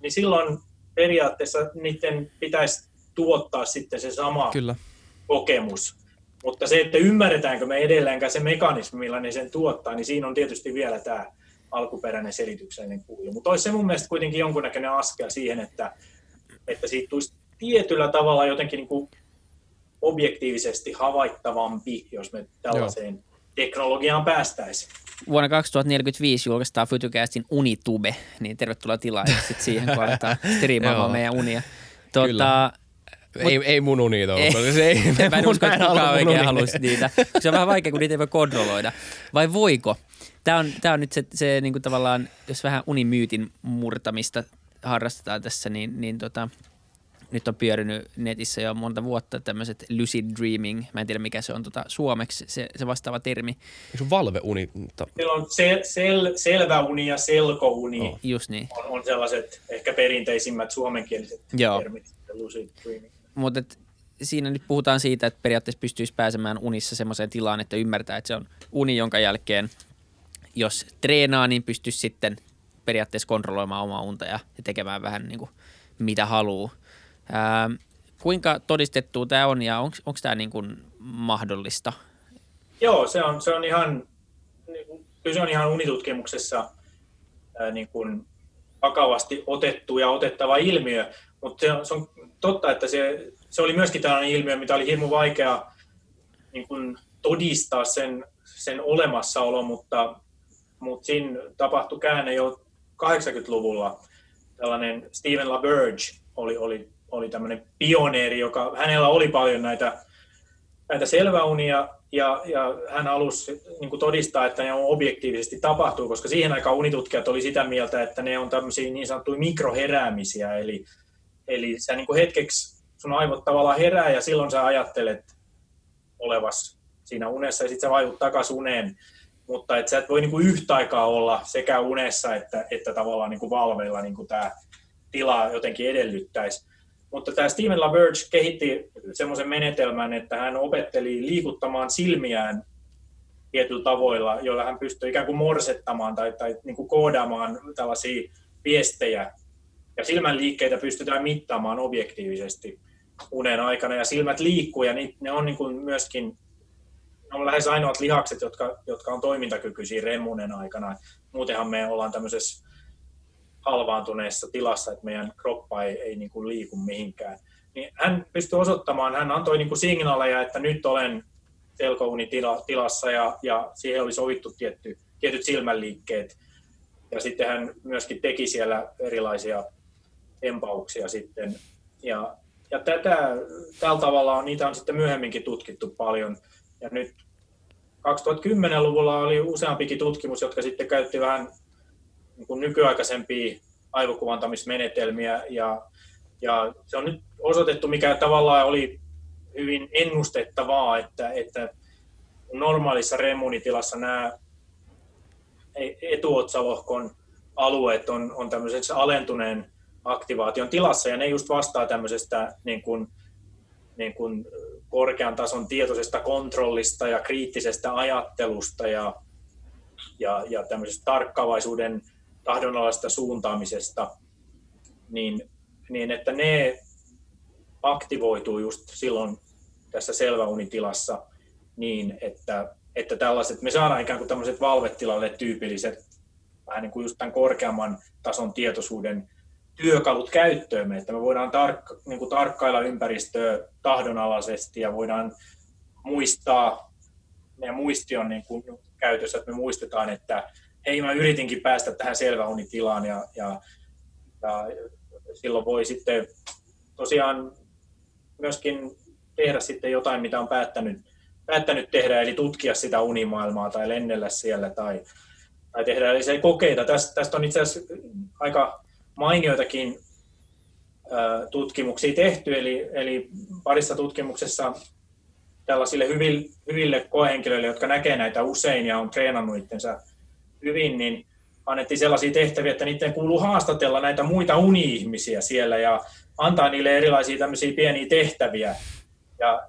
niin silloin periaatteessa niiden pitäisi tuottaa sitten se sama Kyllä. kokemus. Mutta se, että ymmärretäänkö me edelleenkään se mekanismi, millä ne sen tuottaa, niin siinä on tietysti vielä tämä alkuperäinen selityksellinen kuulu. Mutta olisi se mun mielestä kuitenkin jonkunnäköinen askel siihen, että, että siitä tulisi tietyllä tavalla jotenkin niin kuin objektiivisesti havaittavampi, jos me tällaiseen Joo. teknologiaan päästäisiin. Vuonna 2045 julkaistaan Fytycastin Unitube, niin tervetuloa tilaa sitten siihen, kun aletaan striimaamaan meidän unia. Tuota, Mut, ei, ei mun unita ei, se ei, mä en usko, että kukaan oikein haluaisi niitä. Se on vähän vaikea, kun niitä ei voi kontrolloida. Vai voiko? Tämä on, tämä on nyt se, se niin kuin tavallaan, jos vähän unimyytin murtamista harrastetaan tässä, niin, niin tota, nyt on pyörinyt netissä jo monta vuotta tämmöiset lucid dreaming, mä en tiedä mikä se on tota, suomeksi, se, se vastaava termi. Se on valveuni. Siellä on sel, sel, selvä uni ja selkouni. Oh. Just niin. On, on sellaiset ehkä perinteisimmät suomenkieliset Joo. termit, lucid dreaming. Mutta siinä nyt puhutaan siitä, että periaatteessa pystyisi pääsemään unissa semmoiseen tilaan, että ymmärtää, että se on uni, jonka jälkeen jos treenaa, niin pystyisi sitten periaatteessa kontrolloimaan omaa unta ja tekemään vähän niin kuin mitä haluaa. Ää, kuinka todistettu tämä on ja onko tämä niin kuin mahdollista? Joo, se on, se on ihan, niin se on ihan unitutkimuksessa ää, niin kuin vakavasti otettu ja otettava ilmiö, mutta se on, se on totta, että se, se oli myöskin tällainen ilmiö, mitä oli hirmu vaikea niin kuin todistaa sen, sen olemassaolo, mutta, mutta siinä tapahtui käänne jo 80-luvulla. Tällainen Stephen LaBerge oli, oli oli tämmöinen pioneeri, joka, hänellä oli paljon näitä, näitä selväunia ja, ja hän halusi niin todistaa, että ne on objektiivisesti tapahtuu, koska siihen aikaan unitutkijat oli sitä mieltä, että ne on tämmöisiä niin sanottuja mikroheräämisiä, eli, eli sä niin hetkeksi sun aivot tavallaan herää ja silloin sä ajattelet olevas siinä unessa ja sitten sä vaihut takaisin uneen, mutta et sä et voi niin kuin yhtä aikaa olla sekä unessa että, että tavallaan niin kuin valveilla niin kuin tämä tila jotenkin edellyttäisi. Mutta tämä Steven LaBerge kehitti semmoisen menetelmän, että hän opetteli liikuttamaan silmiään tietyllä tavoilla, joilla hän pystyi ikään kuin morsettamaan tai, tai niin kuin koodaamaan tällaisia viestejä. Ja silmän liikkeitä pystytään mittaamaan objektiivisesti unen aikana, ja silmät liikkuu, ja ne on niin kuin myöskin ne on lähes ainoat lihakset, jotka, jotka on toimintakykyisiä remunen aikana. Muutenhan me ollaan tämmöisessä halvaantuneessa tilassa, että meidän kroppa ei, ei niin kuin liiku mihinkään. Niin hän pystyi osoittamaan, hän antoi niin kuin signaaleja, että nyt olen selkounitilassa ja, ja siihen oli sovittu tietty, tietyt silmänliikkeet. Ja sitten hän myöskin teki siellä erilaisia empauksia sitten. Ja, ja tätä, tällä tavalla on, niitä on sitten myöhemminkin tutkittu paljon. Ja nyt 2010-luvulla oli useampikin tutkimus, jotka sitten käytti vähän niin nykyaikaisempia aivokuvantamismenetelmiä ja, ja se on nyt osoitettu, mikä tavallaan oli hyvin ennustettavaa, että, että normaalissa remunitilassa nämä etuotsalohkon alueet on, on tämmöisessä alentuneen aktivaation tilassa ja ne just vastaa tämmöisestä niin kuin, niin kuin korkean tason tietoisesta kontrollista ja kriittisestä ajattelusta ja, ja, ja tämmöisestä tarkkaavaisuuden tahdonalaisesta suuntaamisesta, niin, niin että ne aktivoituu just silloin tässä selväunitilassa niin, että, että tällaiset, me saadaan ikään kuin tämmöiset valvetilalle tyypilliset, vähän niin kuin just tämän korkeamman tason tietoisuuden työkalut käyttöömme, että me voidaan tark, niin kuin tarkkailla ympäristöä tahdonalaisesti ja voidaan muistaa, meidän muisti on niin kuin käytössä, että me muistetaan, että hei mä yritinkin päästä tähän selväunitilaan ja, ja, ja silloin voi sitten tosiaan myöskin tehdä sitten jotain, mitä on päättänyt, päättänyt tehdä, eli tutkia sitä unimaailmaa tai lennellä siellä tai, tai tehdä eli se kokeita. Tästä, tästä on itse asiassa aika mainioitakin tutkimuksia tehty, eli, eli parissa tutkimuksessa tällaisille hyville, hyville koehenkilöille, jotka näkee näitä usein ja on treenannut itsensä hyvin, niin annettiin sellaisia tehtäviä, että niiden kuuluu haastatella näitä muita uni-ihmisiä siellä ja antaa niille erilaisia tämmöisiä pieniä tehtäviä. Ja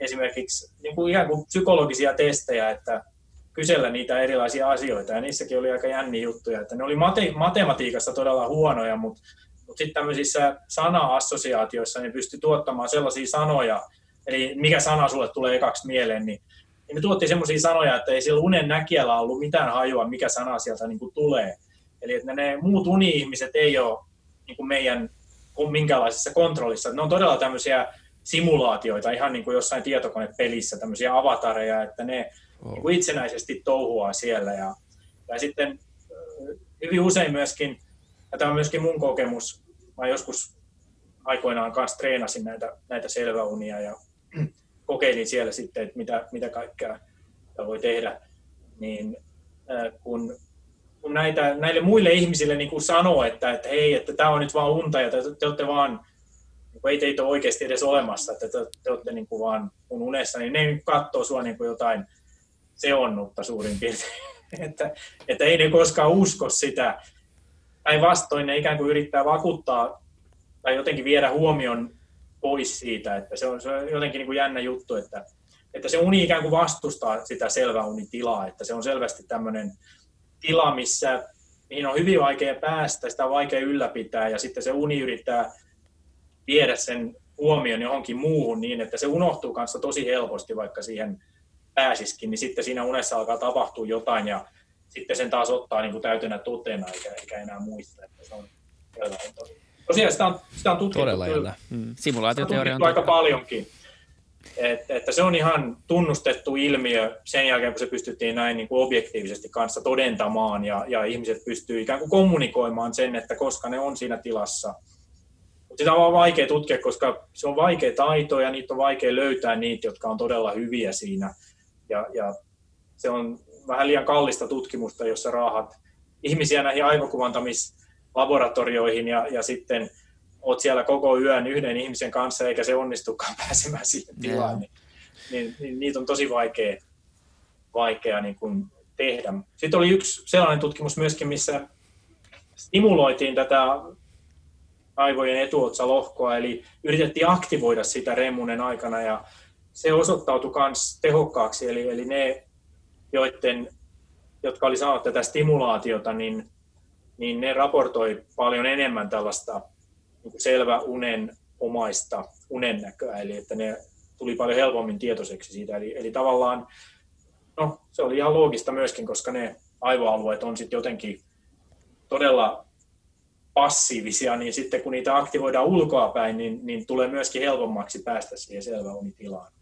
esimerkiksi niin kuin ihan kuin psykologisia testejä, että kysellä niitä erilaisia asioita. Ja niissäkin oli aika jänniä juttuja. Että ne oli mate- matematiikassa todella huonoja, mutta, mutta sitten tämmöisissä sana-assosiaatioissa ne pystyi tuottamaan sellaisia sanoja, eli mikä sana sulle tulee ekaksi mieleen, niin niin ne tuotti semmoisia sanoja, että ei sillä unen näkijällä ollut mitään hajua, mikä sana sieltä niin kuin tulee. Eli että ne muut uni-ihmiset ei ole niin kuin meidän minkälaisessa kontrollissa. Ne on todella tämmöisiä simulaatioita, ihan niin kuin jossain tietokonepelissä, tämmöisiä avatareja, että ne oh. niin kuin itsenäisesti touhuaa siellä. Ja, ja sitten hyvin usein myöskin, ja tämä on myöskin mun kokemus, mä joskus aikoinaan kanssa treenasin näitä, näitä selväunia ja kokeilin siellä sitten, että mitä, mitä kaikkea voi tehdä, niin kun, kun näitä, näille muille ihmisille niin kuin sanoo, että, että hei, että tämä on nyt vaan unta ja te, te olette vaan, niin ei teitä ole oikeasti edes olemassa, että te, te olette niin kuin vaan mun unessa, niin ne katsoo sua niin kuin jotain seonnutta suurin piirtein. että, että ei ne koskaan usko sitä. Päinvastoin ne ikään kuin yrittää vakuuttaa tai jotenkin viedä huomion pois siitä, että se on, se on jotenkin niin kuin jännä juttu, että, että se uni ikään kuin vastustaa sitä selväunitilaa, että se on selvästi tämmöinen tila, missä mihin on hyvin vaikea päästä, sitä on vaikea ylläpitää ja sitten se uni yrittää viedä sen huomion johonkin muuhun niin, että se unohtuu kanssa tosi helposti, vaikka siihen pääsisikin, niin sitten siinä unessa alkaa tapahtua jotain ja sitten sen taas ottaa niin kuin täytenä totena eikä, eikä enää muista, että se on selvä Tosiaan sitä on, sitä on tutkittu. Todella jännä. Mm. Simulaatioteoria on aika paljonkin. Et, että se on ihan tunnustettu ilmiö sen jälkeen, kun se pystyttiin näin niin kuin objektiivisesti kanssa todentamaan ja, ja ihmiset pystyy ikään kuin kommunikoimaan sen, että koska ne on siinä tilassa. Mutta sitä on vaan vaikea tutkia, koska se on vaikea taito ja niitä on vaikea löytää niitä, jotka on todella hyviä siinä. Ja, ja se on vähän liian kallista tutkimusta, jossa raahat ihmisiä näihin aivokuvantamislaboratorioihin ja, ja sitten oot siellä koko yön yhden ihmisen kanssa eikä se onnistukaan pääsemään siihen tilaan, niin, niin, niin niitä on tosi vaikea, vaikea niin kuin tehdä. Sitten oli yksi sellainen tutkimus myöskin, missä stimuloitiin tätä aivojen etuotsalohkoa, eli yritettiin aktivoida sitä remunen aikana ja se osoittautui myös tehokkaaksi, eli, eli ne, joiden, jotka oli saanut tätä stimulaatiota, niin, niin ne raportoi paljon enemmän tällaista niin selvä unen omaista unennäköä, eli että ne tuli paljon helpommin tietoiseksi siitä. Eli, eli tavallaan no, se oli ihan loogista myöskin, koska ne aivoalueet on sitten jotenkin todella passiivisia, niin sitten kun niitä aktivoidaan ulkoapäin, niin, niin tulee myöskin helpommaksi päästä siihen selväunitilaan.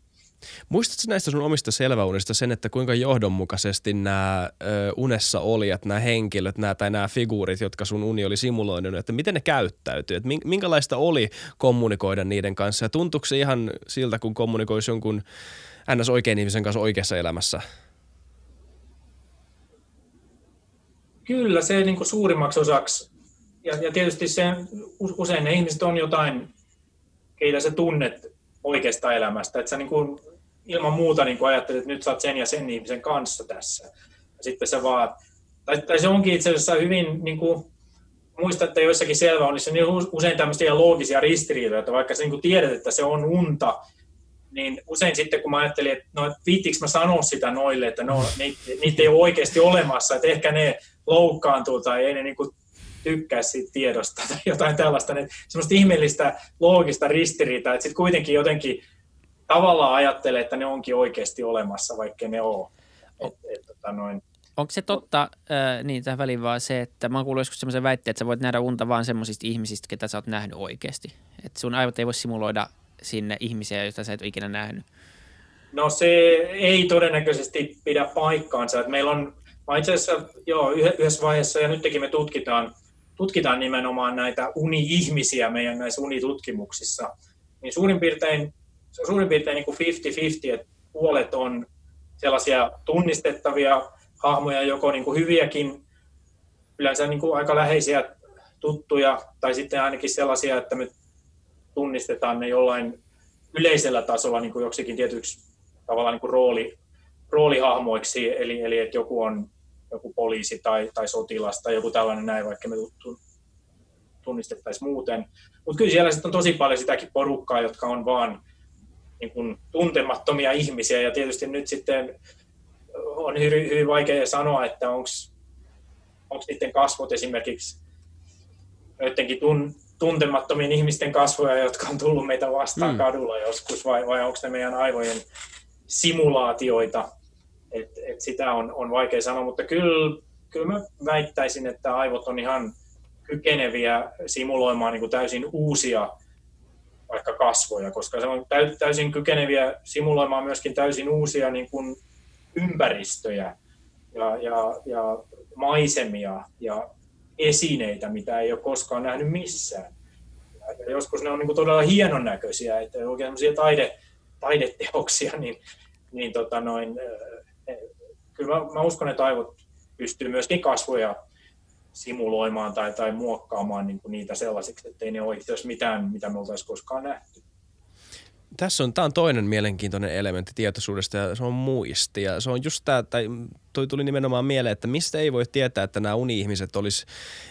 Muistatko näistä sun omista selväunista sen, että kuinka johdonmukaisesti nämä unessa olijat, nämä henkilöt nämä, tai nämä figuurit, jotka sun uni oli simuloinut, että miten ne käyttäytyy? Että minkälaista oli kommunikoida niiden kanssa? Ja tuntuuko se ihan siltä, kun kommunikoisi jonkun ns. oikein ihmisen kanssa oikeassa elämässä? Kyllä, se niin kuin suurimmaksi osaksi. Ja, ja tietysti se, usein ne ihmiset on jotain, keitä sä tunnet oikeasta elämästä. Että sä niin kuin ilman muuta niin kuin ajattelet, että nyt sä oot sen ja sen ihmisen kanssa tässä. Ja sitten se vaan, tai, tai se onkin itse asiassa hyvin, niin kuin, muista, että joissakin selvä on, niin se on usein tämmöisiä loogisia ristiriitoja, vaikka sä niin tiedät, että se on unta, niin usein sitten kun mä ajattelin, että no, viittiinkö mä sanoa sitä noille, että no, niitä, niitä ei ole oikeasti olemassa, että ehkä ne loukkaantuu tai ei ne niin kuin tykkää siitä tiedosta tai jotain tällaista, niin semmoista ihmeellistä loogista ristiriitaa, että sitten kuitenkin jotenkin tavallaan ajattelee, että ne onkin oikeasti olemassa, vaikka ne ole. Et, et, tota noin. Onko se totta, äh, niin tähän väliin vaan se, että mä oon kuullut joskus semmoisen väitteen, että sä voit nähdä unta vain semmoisista ihmisistä, ketä sä oot nähnyt oikeasti. Että sun aivot ei voi simuloida sinne ihmisiä, joita sä et ole ikinä nähnyt. No se ei todennäköisesti pidä paikkaansa. Että meillä on, mä itse asiassa joo, yhdessä vaiheessa, ja nytkin me tutkitaan, tutkitaan nimenomaan näitä uni-ihmisiä meidän näissä unitutkimuksissa, niin suurin piirtein se on suurin piirtein niin kuin 50-50, että puolet on sellaisia tunnistettavia hahmoja, joko niin kuin hyviäkin, yleensä niin kuin aika läheisiä tuttuja, tai sitten ainakin sellaisia, että me tunnistetaan ne jollain yleisellä tasolla niin kuin joksikin tietyksi tavallaan niin kuin rooli, roolihahmoiksi, eli, eli että joku on joku poliisi tai, tai sotilas tai joku tällainen näin, vaikka me tunnistettaisiin muuten. Mutta kyllä siellä sitten on tosi paljon sitäkin porukkaa, jotka on vaan niin kuin tuntemattomia ihmisiä ja tietysti nyt sitten on hyvin, hyvin vaikea sanoa, että onko niiden kasvot esimerkiksi joidenkin tun, tuntemattomien ihmisten kasvoja, jotka on tullut meitä vastaan mm. kadulla joskus, vai, vai onko ne meidän aivojen simulaatioita. Et, et sitä on, on vaikea sanoa, mutta kyllä, kyllä mä väittäisin, että aivot on ihan kykeneviä simuloimaan niin kuin täysin uusia vaikka kasvoja, koska se on täysin kykeneviä simuloimaan myöskin täysin uusia niin kuin ympäristöjä ja, ja, ja maisemia ja esineitä, mitä ei ole koskaan nähnyt missään. Ja joskus ne on niin kuin todella hienon näköisiä, että oikein taide, taideteoksia, niin, niin tota noin, kyllä mä, mä uskon, että aivot pystyy myöskin kasvoja simuloimaan tai, tai muokkaamaan niin kuin niitä sellaisiksi, että ei ne ole itse mitään, mitä me oltaisiin koskaan nähty. Tässä on, tämä on toinen mielenkiintoinen elementti tietoisuudesta ja se on muisti. Ja se on just tämä, tai toi tuli nimenomaan mieleen, että mistä ei voi tietää, että nämä uni-ihmiset olisi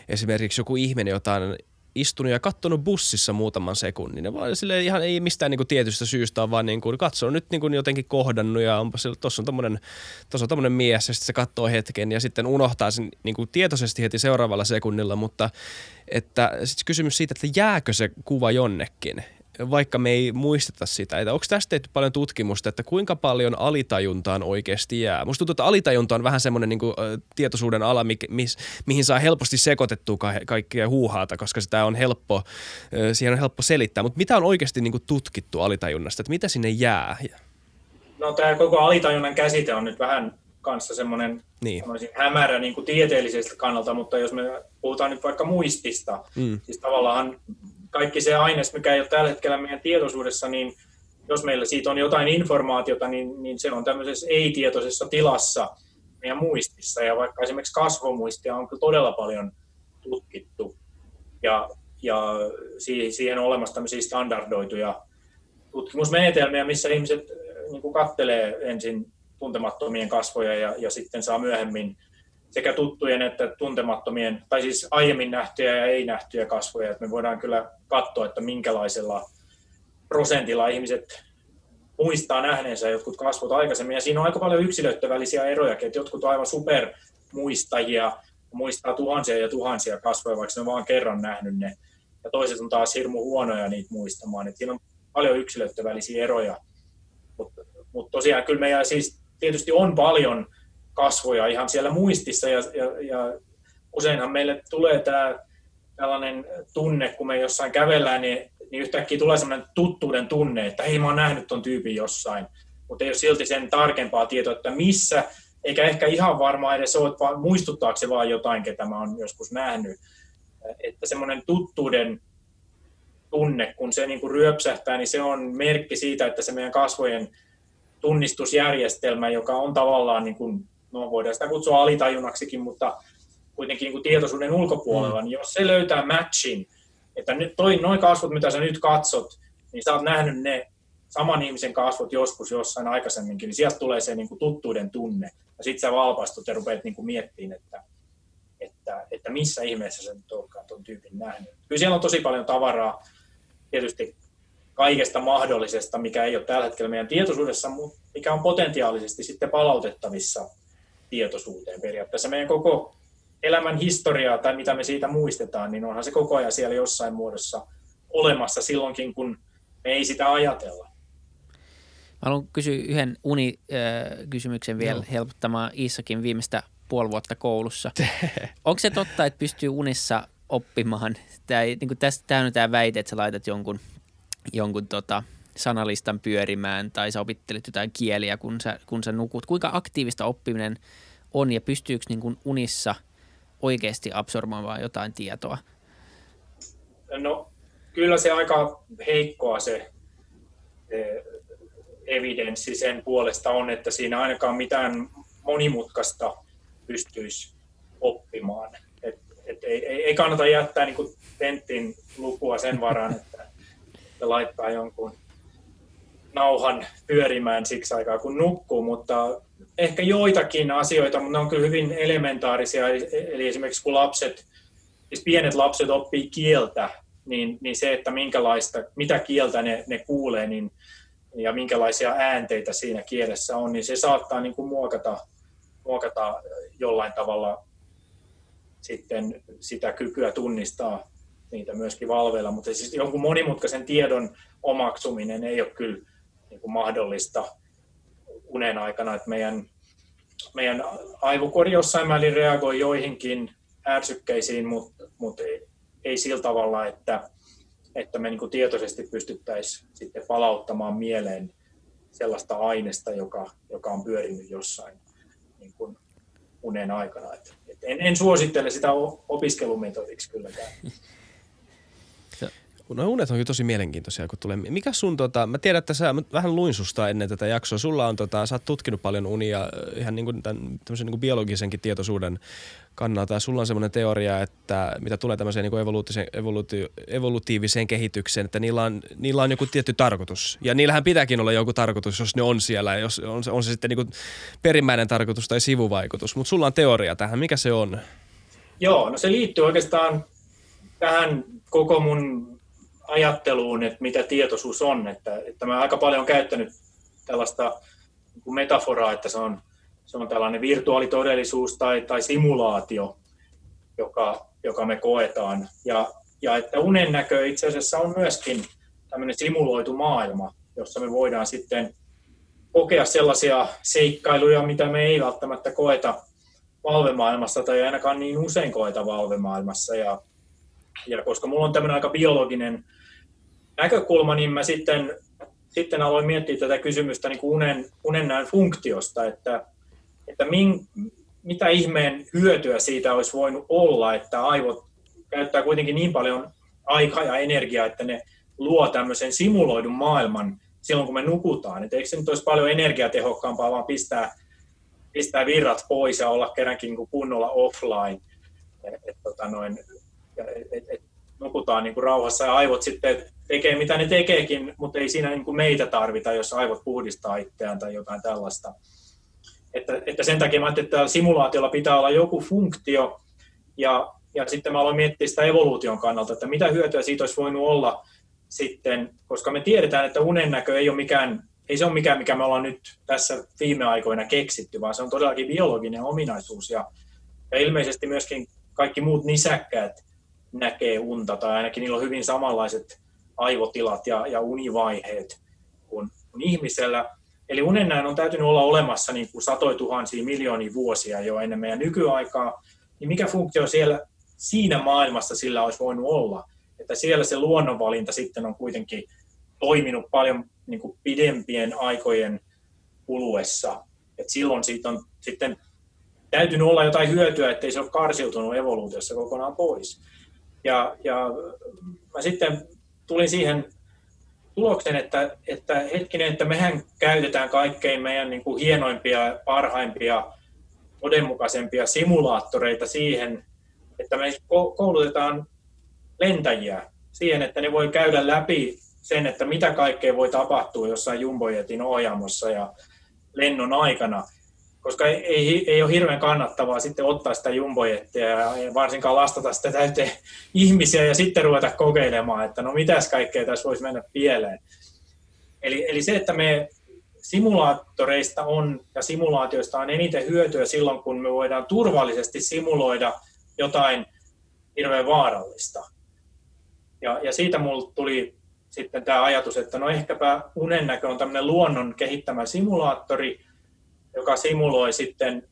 esimerkiksi joku ihminen, jota on istunut ja katsonut bussissa muutaman sekunnin. Ja vaan sille ihan ei mistään niinku tietystä syystä, vaan niinku katsoo nyt niinku jotenkin kohdannut ja onpa sille, tossa on tommonen, tossa on tommonen mies ja sitten se katsoo hetken ja sitten unohtaa sen niinku tietoisesti heti seuraavalla sekunnilla, mutta että sitten kysymys siitä, että jääkö se kuva jonnekin vaikka me ei muisteta sitä. Että onko tästä tehty paljon tutkimusta, että kuinka paljon alitajuntaan oikeasti jää? Musta tuntuu, että alitajunta on vähän semmoinen niin tietoisuuden ala, mi- mis, mihin saa helposti sekoitettua ka- kaikkea huuhaata, koska sitä on helppo, siihen on helppo selittää. Mutta mitä on oikeasti niin tutkittu alitajunnasta, että mitä sinne jää? No tämä koko alitajunnan käsite on nyt vähän kanssa semmoinen niin. hämärä niin kuin tieteellisestä kannalta, mutta jos me puhutaan nyt vaikka muistista, mm. siis tavallaan kaikki se aines, mikä ei ole tällä hetkellä meidän tietoisuudessa, niin jos meillä siitä on jotain informaatiota, niin, niin se on tämmöisessä ei-tietoisessa tilassa meidän muistissa. Ja vaikka esimerkiksi kasvomuistia on kyllä todella paljon tutkittu ja, ja siihen on olemassa tämmöisiä standardoituja tutkimusmenetelmiä, missä ihmiset niin kuin kattelee ensin tuntemattomien kasvoja ja, ja sitten saa myöhemmin sekä tuttujen että tuntemattomien, tai siis aiemmin nähtyjä ja ei nähtyjä kasvoja, että me voidaan kyllä katsoa, että minkälaisella prosentilla ihmiset muistaa nähneensä jotkut kasvot aikaisemmin, ja siinä on aika paljon yksilöiden välisiä eroja, että jotkut on aivan supermuistajia, muistaa tuhansia ja tuhansia kasvoja, vaikka ne on vaan kerran nähnyt ne, ja toiset on taas hirmu huonoja niitä muistamaan, että siinä on paljon yksilöiden välisiä eroja, mutta mut tosiaan kyllä meillä siis tietysti on paljon kasvoja ihan siellä muistissa. Ja, ja, ja useinhan meille tulee tämä tällainen tunne, kun me jossain kävellään, niin, niin yhtäkkiä tulee sellainen tuttuuden tunne, että hei mä oon nähnyt ton tyypin jossain, mutta ei ole silti sen tarkempaa tietoa, että missä, eikä ehkä ihan varmaan edes ole, että muistuttaako se vaan jotain, ketä mä oon joskus nähnyt. Että semmoinen tuttuuden tunne, kun se niin kuin ryöpsähtää, niin se on merkki siitä, että se meidän kasvojen tunnistusjärjestelmä, joka on tavallaan, niin kuin, no voidaan sitä kutsua alitajunnaksikin, mutta kuitenkin niin kuin tietoisuuden ulkopuolella, mm. niin jos se löytää matchin, että nyt toi, noin kasvot, mitä sä nyt katsot, niin sä oot nähnyt ne saman ihmisen kasvot joskus jossain aikaisemminkin, niin sieltä tulee se niin kuin tuttuuden tunne. Ja sitten sä valpastut ja rupeat niin kuin miettimään, että, että, että missä ihmeessä sä nyt oletkaan tuon tyypin nähnyt. Kyllä siellä on tosi paljon tavaraa, tietysti kaikesta mahdollisesta, mikä ei ole tällä hetkellä meidän tietoisuudessa, mutta mikä on potentiaalisesti sitten palautettavissa tietoisuuteen periaatteessa. Meidän koko elämän historiaa tai mitä me siitä muistetaan, niin onhan se koko ajan siellä jossain muodossa olemassa silloinkin, kun me ei sitä ajatella. Mä haluan kysyä yhden unikysymyksen vielä no. helpottamaan Iisakin viimeistä puoli vuotta koulussa. Onko se totta, että pystyy unissa oppimaan? Tämä, niin kuin tästä, tämä on tämä väite, että sä laitat jonkun, jonkun tota, sanalistan pyörimään tai sä opittelet jotain kieliä, kun sä, kun sä nukut. Kuinka aktiivista oppiminen on ja pystyykö niin kuin unissa oikeasti absorboimaan jotain tietoa? No kyllä se aika heikkoa se evidenssi sen puolesta on, että siinä ainakaan mitään monimutkaista pystyisi oppimaan. Et, et ei, ei, kannata jättää niin tentin lukua sen varaan, että laittaa jonkun nauhan pyörimään siksi aikaa, kun nukkuu, mutta ehkä joitakin asioita, mutta ne on kyllä hyvin elementaarisia. Eli esimerkiksi kun lapset, siis pienet lapset oppii kieltä, niin, niin se, että minkälaista, mitä kieltä ne, ne kuulee niin, ja minkälaisia äänteitä siinä kielessä on, niin se saattaa niin kuin muokata, muokata jollain tavalla sitten sitä kykyä tunnistaa niitä myöskin valveilla, mutta siis jonkun monimutkaisen tiedon omaksuminen ei ole kyllä niin kuin mahdollista unen aikana, että meidän, meidän aivokori jossain määrin reagoi joihinkin ärsykkeisiin, mutta, mutta ei, ei sillä tavalla, että, että me niin kuin tietoisesti pystyttäisiin sitten palauttamaan mieleen sellaista aineesta, joka, joka on pyörinyt jossain niin kuin unen aikana. Et, et en, en suosittele sitä opiskelumetodiksi kylläkään. No unet onkin tosi mielenkiintoisia, kun tulee. Mikä sun, tota, mä tiedän, että sä, mä vähän luin susta ennen tätä jaksoa. Sulla on, tota, sä oot tutkinut paljon unia ihan niin kuin tämän, niin kuin biologisenkin tietoisuuden kannalta. Ja sulla on semmoinen teoria, että mitä tulee tämmöiseen niin kuin evoluti, evolutiiviseen kehitykseen, että niillä on, niillä on joku tietty tarkoitus. Ja niillähän pitääkin olla joku tarkoitus, jos ne on siellä. Jos on, on se sitten niin perimmäinen tarkoitus tai sivuvaikutus. Mutta sulla on teoria tähän. Mikä se on? Joo, no se liittyy oikeastaan tähän koko mun ajatteluun, että mitä tietoisuus on. Että, että mä aika paljon käyttänyt tällaista niin metaforaa, että se on, se on tällainen virtuaalitodellisuus tai, tai simulaatio, joka, joka me koetaan. Ja, ja että unen näkö itse asiassa on myöskin tämmöinen simuloitu maailma, jossa me voidaan sitten kokea sellaisia seikkailuja, mitä me ei välttämättä koeta valvemaailmassa tai ainakaan niin usein koeta valvemaailmassa. Ja, ja koska mulla on tämmöinen aika biologinen näkökulma, niin mä sitten, sitten aloin miettiä tätä kysymystä niin kuin unen, unennäön funktiosta, että, että min, mitä ihmeen hyötyä siitä olisi voinut olla, että aivot käyttää kuitenkin niin paljon aikaa ja energiaa, että ne luo tämmöisen simuloidun maailman silloin, kun me nukutaan. Et eikö se nyt olisi paljon energiatehokkaampaa vaan pistää, pistää virrat pois ja olla kerrankin niin kunnolla offline. Et, et, tota noin, et, et, nukutaan niin kuin rauhassa ja aivot sitten tekee mitä ne tekeekin, mutta ei siinä niin kuin meitä tarvita, jos aivot puhdistaa itseään tai jotain tällaista. Että, että sen takia mä ajattelin, että simulaatiolla pitää olla joku funktio ja, ja sitten mä aloin miettiä sitä evoluution kannalta, että mitä hyötyä siitä olisi voinut olla sitten, koska me tiedetään, että unennäkö ei ole mikään, ei se ole mikään, mikä me ollaan nyt tässä viime aikoina keksitty, vaan se on todellakin biologinen ominaisuus ja, ja ilmeisesti myöskin kaikki muut nisäkkäät näkee unta, tai ainakin niillä on hyvin samanlaiset aivotilat ja, ja univaiheet kuin, kuin ihmisellä. Eli unennäön on täytynyt olla olemassa niin kuin satoi tuhansia miljoonia vuosia jo ennen meidän nykyaikaa, niin mikä funktio siellä siinä maailmassa sillä olisi voinut olla? Että siellä se luonnonvalinta sitten on kuitenkin toiminut paljon niin kuin pidempien aikojen kuluessa. Et silloin siitä on sitten täytynyt olla jotain hyötyä, ettei se ole karsiutunut evoluutiossa kokonaan pois. Ja, ja mä sitten tulin siihen tuloksen, että, että hetkinen, että mehän käytetään kaikkein meidän niin kuin hienoimpia, parhaimpia, todenmukaisempia simulaattoreita siihen, että me koulutetaan lentäjiä siihen, että ne voi käydä läpi sen, että mitä kaikkea voi tapahtua jossain jumbojetin ohjaamossa ja lennon aikana koska ei, ei, ole hirveän kannattavaa sitten ottaa sitä jumbojettia ja varsinkaan lastata sitä täyteen ihmisiä ja sitten ruveta kokeilemaan, että no mitäs kaikkea tässä voisi mennä pieleen. Eli, eli se, että me simulaattoreista on ja simulaatioista on eniten hyötyä silloin, kun me voidaan turvallisesti simuloida jotain hirveän vaarallista. Ja, ja siitä mulle tuli sitten tämä ajatus, että no ehkäpä unennäkö on tämmöinen luonnon kehittämä simulaattori, joka simuloi sitten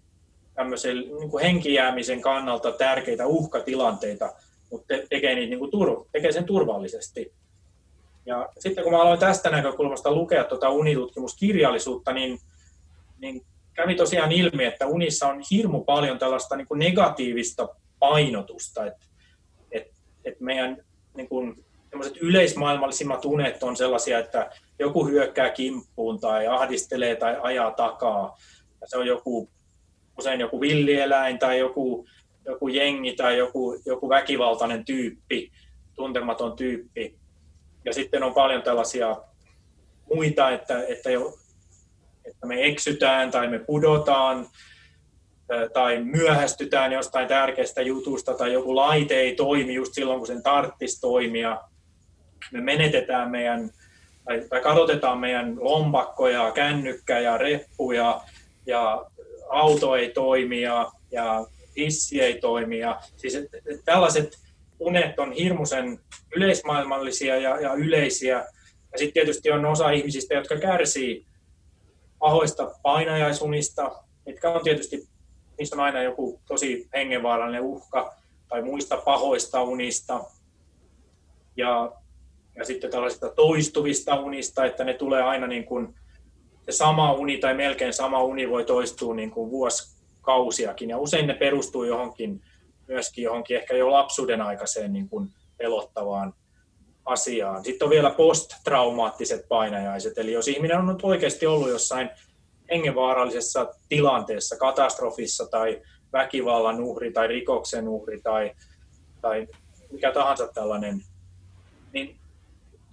tämmöisen niin kuin henkijäämisen kannalta tärkeitä uhkatilanteita, mutta tekee, niitä niin kuin tur- tekee sen turvallisesti. Ja sitten kun mä aloin tästä näkökulmasta lukea tuota unitutkimuskirjallisuutta, niin, niin kävi tosiaan ilmi, että unissa on hirmu paljon tällaista niin kuin negatiivista painotusta, että et, et meidän niin kuin, yleismaailmallisimmat unet on sellaisia, että joku hyökkää kimppuun tai ahdistelee tai ajaa takaa. Ja se on joku, usein joku villieläin tai joku, joku jengi tai joku, joku väkivaltainen tyyppi, tuntematon tyyppi. Ja sitten on paljon tällaisia muita, että, että, jo, että me eksytään tai me pudotaan tai myöhästytään jostain tärkeästä jutusta tai joku laite ei toimi just silloin, kun sen tarttisi toimia. Me menetetään meidän tai, tai kadotetaan meidän lompakkoja, kännykkä ja reppu ja, ja auto ei toimi ja, ja hissi ei toimi. Ja, siis et, et tällaiset unet on hirmuisen yleismaailmallisia ja, ja yleisiä. Ja sitten tietysti on osa ihmisistä, jotka kärsii pahoista painajaisunista, mitkä on tietysti, niissä on aina joku tosi hengenvaarallinen uhka tai muista pahoista unista. Ja ja sitten tällaisista toistuvista unista, että ne tulee aina niin kuin se sama uni tai melkein sama uni voi toistua niin kuin vuosikausiakin ja usein ne perustuu johonkin myöskin johonkin ehkä jo lapsuuden aikaiseen niin kuin pelottavaan asiaan. Sitten on vielä posttraumaattiset painajaiset, eli jos ihminen on nyt oikeasti ollut jossain hengenvaarallisessa tilanteessa, katastrofissa tai väkivallan uhri tai rikoksen uhri tai, tai mikä tahansa tällainen, niin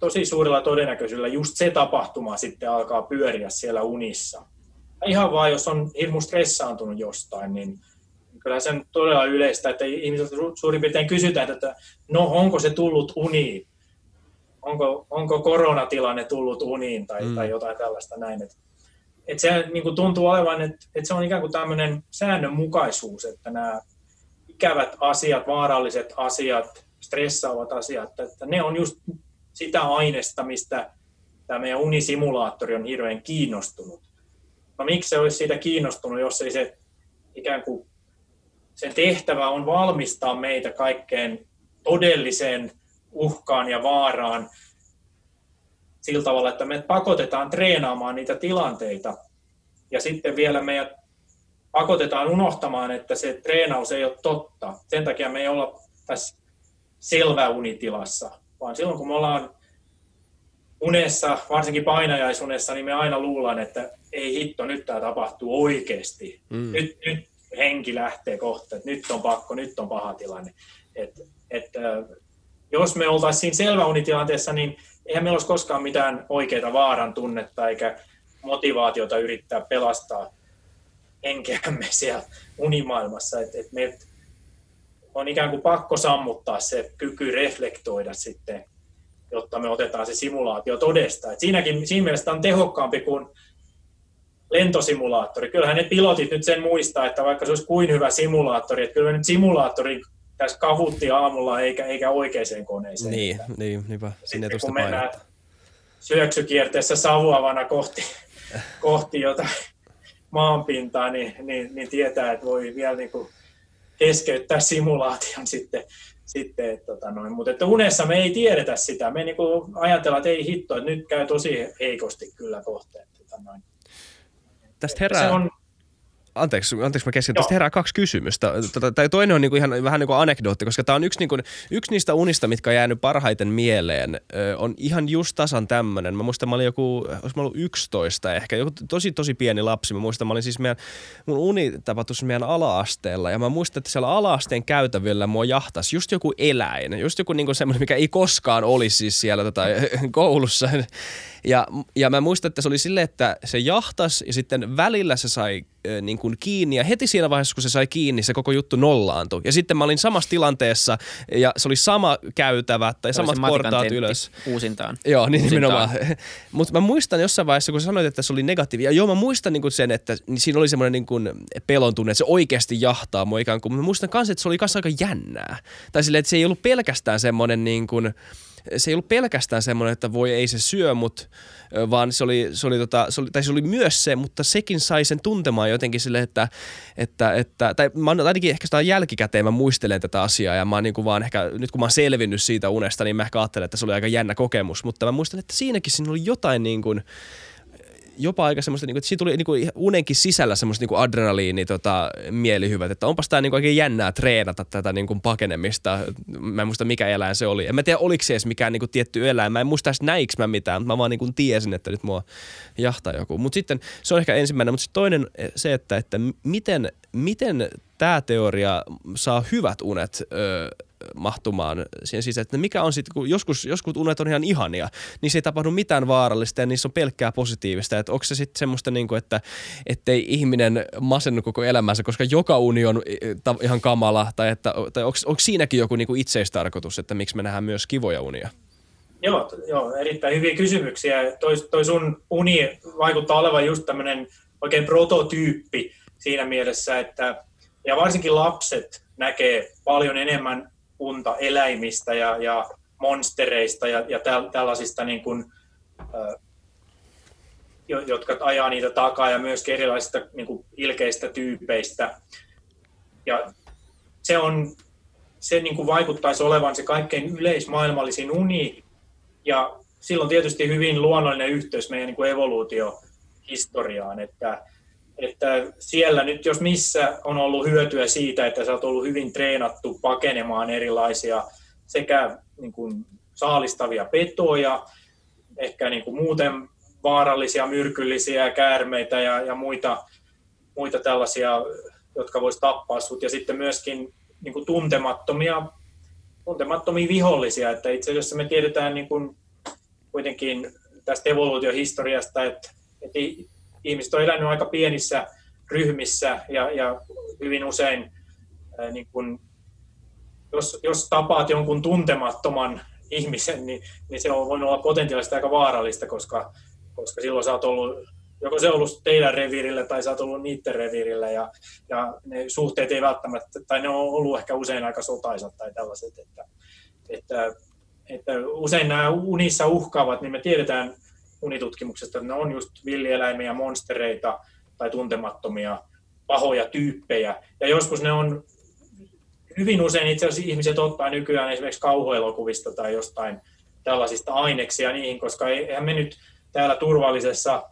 tosi suurella todennäköisyydellä just se tapahtuma sitten alkaa pyöriä siellä unissa. Ihan vaan, jos on hirmu stressaantunut jostain, niin kyllä se on todella yleistä, että ihmiset suurin piirtein kysytään, että no onko se tullut uniin? Onko, onko koronatilanne tullut uniin tai, mm. tai jotain tällaista näin. Että, että se niin kuin tuntuu olevan, että, että se on ikään kuin tämmöinen säännönmukaisuus, että nämä ikävät asiat, vaaralliset asiat, stressaavat asiat, että ne on just sitä aineesta, mistä tämä meidän unisimulaattori on hirveän kiinnostunut. No miksi se olisi siitä kiinnostunut, jos ei se ikään kuin sen tehtävä on valmistaa meitä kaikkeen todelliseen uhkaan ja vaaraan sillä tavalla, että me pakotetaan treenaamaan niitä tilanteita ja sitten vielä meidät pakotetaan unohtamaan, että se treenaus ei ole totta. Sen takia me ei olla tässä selvä unitilassa, vaan silloin kun me ollaan unessa, varsinkin painajaisunessa, niin me aina luullaan, että ei hitto, nyt tämä tapahtuu oikeasti. Mm. Nyt, nyt henki lähtee kohta, että nyt on pakko, nyt on paha tilanne. Et, et, jos me oltaisiin siinä selväunitilanteessa, niin eihän meillä olisi koskaan mitään oikeaa vaaran tunnetta eikä motivaatiota yrittää pelastaa henkeämme siellä unimaailmassa. Et, et me on ikään kuin pakko sammuttaa se kyky reflektoida sitten, jotta me otetaan se simulaatio todesta. Et siinäkin, siinä mielessä on tehokkaampi kuin lentosimulaattori. Kyllähän ne pilotit nyt sen muistaa, että vaikka se olisi kuin hyvä simulaattori, että kyllä me nyt simulaattori tässä kavutti aamulla eikä, eikä oikeaan koneeseen. Niin, niin niinpä. Sinne kun mennään syöksykierteessä savuavana kohti, kohti jotain maanpintaa, niin, niin, niin tietää, että voi vielä niin kuin keskeyttää simulaation sitten. sitten että, tota noin. Mutta että unessa me ei tiedetä sitä. Me niin kuin ajatellaan, että ei hitto, että nyt käy tosi heikosti kyllä kohteen. Tota noin. Tästä herää, se on, anteeksi, anteeksi mä kesken, tästä herää kaksi kysymystä. Tota, tai toinen on niinku ihan vähän niin kuin anekdootti, koska tämä on yksi, niinku, yksi niistä unista, mitkä on jäänyt parhaiten mieleen. Ö, on ihan just tasan tämmöinen. Mä muistan, mä olin joku, olisi mä ollut 11 ehkä, joku tosi tosi pieni lapsi. Mä muistan, mä olin siis meidän, mun uni tapahtui meidän ala-asteella ja mä muistan, että siellä ala-asteen käytävillä mua jahtasi just joku eläin, just joku niinku semmoinen, mikä ei koskaan olisi siis siellä tota, koulussa. Ja, ja mä muistan, että se oli silleen, että se jahtas ja sitten välillä se sai äh, niin kuin kiinni ja heti siinä vaiheessa, kun se sai kiinni, se koko juttu nollaantui. Ja sitten mä olin samassa tilanteessa ja se oli sama käytävä tai se samat portaat ylös. Uusintaan. Joo, niin nimenomaan. Mutta mä muistan jossain vaiheessa, kun sä sanoit, että se oli negatiivinen. Ja joo, mä muistan niin kuin sen, että niin siinä oli semmoinen niin kuin pelon tunne, että se oikeasti jahtaa mua ikään kuin. Mä muistan myös, että se oli kanssa aika jännää. Tai silleen, että se ei ollut pelkästään semmoinen niin kuin, se ei ollut pelkästään semmoinen, että voi ei se syö, mut, vaan se oli, se oli, tota, se oli, tai se oli myös se, mutta sekin sai sen tuntemaan jotenkin sille, että, että, että tai mä ainakin ehkä sitä jälkikäteen mä muistelen tätä asiaa ja mä niin kuin vaan ehkä, nyt kun mä oon selvinnyt siitä unesta, niin mä ehkä ajattelen, että se oli aika jännä kokemus, mutta mä muistan, että siinäkin siinä oli jotain niin kuin, jopa aika semmoista, niin kuin, että siinä tuli niin kuin, unenkin sisällä semmoista niin kuin adrenaliini tota, mielihyvät, että onpas tämä niin kuin, oikein jännää treenata tätä niin kuin, pakenemista. Mä en muista mikä eläin se oli. En mä tiedä, oliko se edes mikään niin kuin, tietty eläin. Mä en muista edes näinkö mä mitään, mä vaan niin kuin, tiesin, että nyt mua jahtaa joku. Mutta sitten se on ehkä ensimmäinen, mutta sitten toinen se, että, että miten, miten tämä teoria saa hyvät unet öö, mahtumaan siihen siis, että mikä on sitten, kun joskus, joskus unet on ihan ihania, niin se ei tapahdu mitään vaarallista ja niissä on pelkkää positiivista. Että onko se sitten semmoista, niin kuin, että ettei ihminen masennu koko elämänsä, koska joka uni on ihan kamala, tai, että, tai onko, onko siinäkin joku niin kuin itseistarkoitus, että miksi me nähdään myös kivoja unia? Joo, joo erittäin hyviä kysymyksiä. Toi, toi sun uni vaikuttaa olevan just tämmöinen oikein prototyyppi siinä mielessä, että ja varsinkin lapset näkee paljon enemmän unta eläimistä ja, ja monstereista ja, ja täl, tällaisista, niin kuin, äh, jotka ajaa niitä takaa ja myös erilaisista niin kuin ilkeistä tyypeistä. Ja se, on, se niin kuin vaikuttaisi olevan se kaikkein yleismaailmallisin uni ja silloin tietysti hyvin luonnollinen yhteys meidän niin kuin evoluutiohistoriaan, että että siellä nyt jos missä on ollut hyötyä siitä, että sä oot ollut hyvin treenattu pakenemaan erilaisia sekä niin kuin saalistavia petoja, ehkä niin kuin muuten vaarallisia, myrkyllisiä käärmeitä ja, ja muita, muita tällaisia, jotka voisi tappaa sut, ja sitten myöskin niin kuin tuntemattomia, tuntemattomia vihollisia, että itse asiassa me tiedetään niin kuin kuitenkin tästä evoluutiohistoriasta, että, että ihmiset on elänyt aika pienissä ryhmissä ja, ja hyvin usein ää, niin kun, jos, jos tapaat jonkun tuntemattoman ihmisen, niin, niin se on voinut olla potentiaalisesti aika vaarallista, koska, koska silloin sä oot ollut, joko se on ollut teidän reviirillä tai sä oot ollut niiden reviirillä ja, ja ne suhteet ei välttämättä, tai ne on ollut ehkä usein aika sotaisat tai tällaiset, että, että, että usein nämä unissa uhkaavat, niin me tiedetään unitutkimuksesta, että ne on just villieläimiä, monstereita tai tuntemattomia pahoja tyyppejä. Ja joskus ne on hyvin usein itse asiassa ihmiset ottaa nykyään esimerkiksi kauhuelokuvista tai jostain tällaisista aineksia niihin, koska eihän me nyt täällä turvallisessa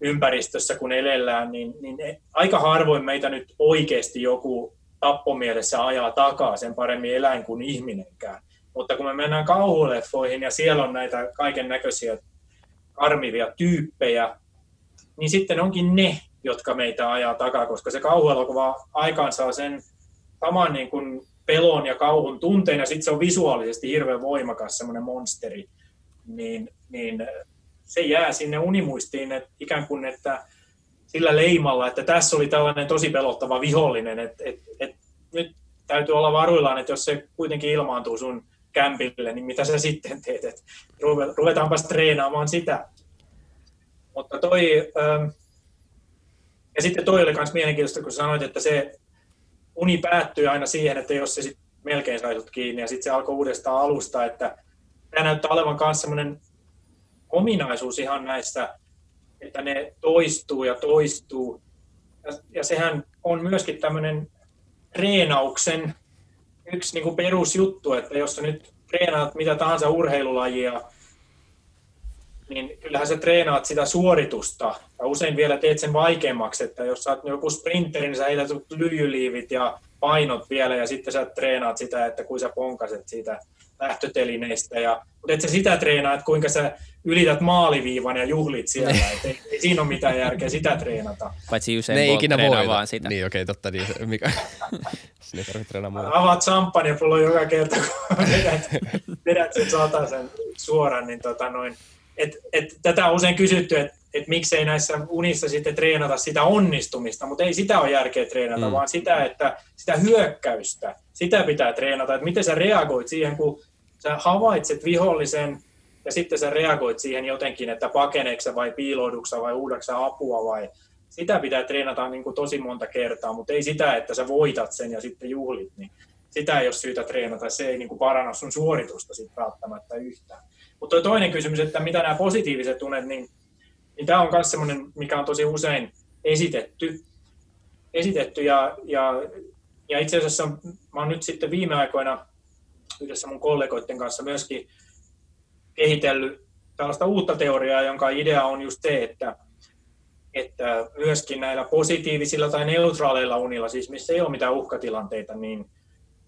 ympäristössä, kun elellään, niin, niin aika harvoin meitä nyt oikeasti joku tappomielessä ajaa takaa sen paremmin eläin kuin ihminenkään. Mutta kun me mennään kauhuleffoihin ja siellä on näitä kaiken näköisiä armivia tyyppejä, niin sitten onkin ne, jotka meitä ajaa takaa, koska se kauhuelokuva aikaan saa sen saman niin kuin pelon ja kauhun tunteen, ja sitten se on visuaalisesti hirveän voimakas semmoinen monsteri, niin, niin se jää sinne unimuistiin että ikään kuin, että sillä leimalla, että tässä oli tällainen tosi pelottava vihollinen, että, että, että nyt täytyy olla varuillaan, että jos se kuitenkin ilmaantuu sun kämpille, niin mitä sä sitten teet, että ruvetaanpas treenaamaan sitä. Mutta toi, ähm, ja sitten toi oli myös mielenkiintoista, kun sanoit, että se uni päättyy aina siihen, että jos se sitten melkein sai kiinni ja sitten se alkoi uudestaan alusta, että tämä näyttää olevan myös sellainen ominaisuus ihan näissä, että ne toistuu ja toistuu. Ja, ja sehän on myöskin tämmöinen treenauksen yksi niin kuin perusjuttu, että jos sä nyt treenaat mitä tahansa urheilulajia, niin kyllähän sä treenaat sitä suoritusta. Ja usein vielä teet sen vaikeammaksi, että jos sä oot joku sprinteri, niin sä heität lyijyliivit ja painot vielä ja sitten sä treenaat sitä, että kuin sä ponkaset siitä lähtötelineistä. Ja, mutta et sä sitä treenaa, että kuinka sä ylität maaliviivan ja juhlit siellä. Et ei, ei, siinä ole mitään järkeä sitä treenata. Paitsi Usain ne ei ikinä voi vaan sitä. Niin, okei, okay, totta. Niin, mikä... Sinne ei tarvitse treenaa muuta. Avaat champagnepullo joka kerta, kun vedät, vedät sen sen suoran, niin tota noin. Et, et, tätä on usein kysytty, että et miksei näissä unissa sitten treenata sitä onnistumista, mutta ei sitä ole järkeä treenata, mm. vaan sitä, että sitä hyökkäystä, sitä pitää treenata, että miten sä reagoit siihen, kun sä havaitset vihollisen ja sitten sä reagoit siihen jotenkin, että pakeneeksi vai piilouduksa vai uudaksa apua vai? Sitä pitää treenata niin kuin tosi monta kertaa, mutta ei sitä, että sä voitat sen ja sitten juhlit, niin sitä ei ole syytä treenata, se ei niin kuin paranna sun suoritusta sitten välttämättä yhtään. Mutta toinen kysymys, että mitä nämä positiiviset tunnet, niin, niin tämä on myös sellainen, mikä on tosi usein esitetty, esitetty ja, ja, ja itse asiassa mä oon nyt sitten viime aikoina yhdessä mun kollegoiden kanssa myöskin kehitellyt tällaista uutta teoriaa, jonka idea on just se, että, että myöskin näillä positiivisilla tai neutraaleilla unilla, siis missä ei ole mitään uhkatilanteita, niin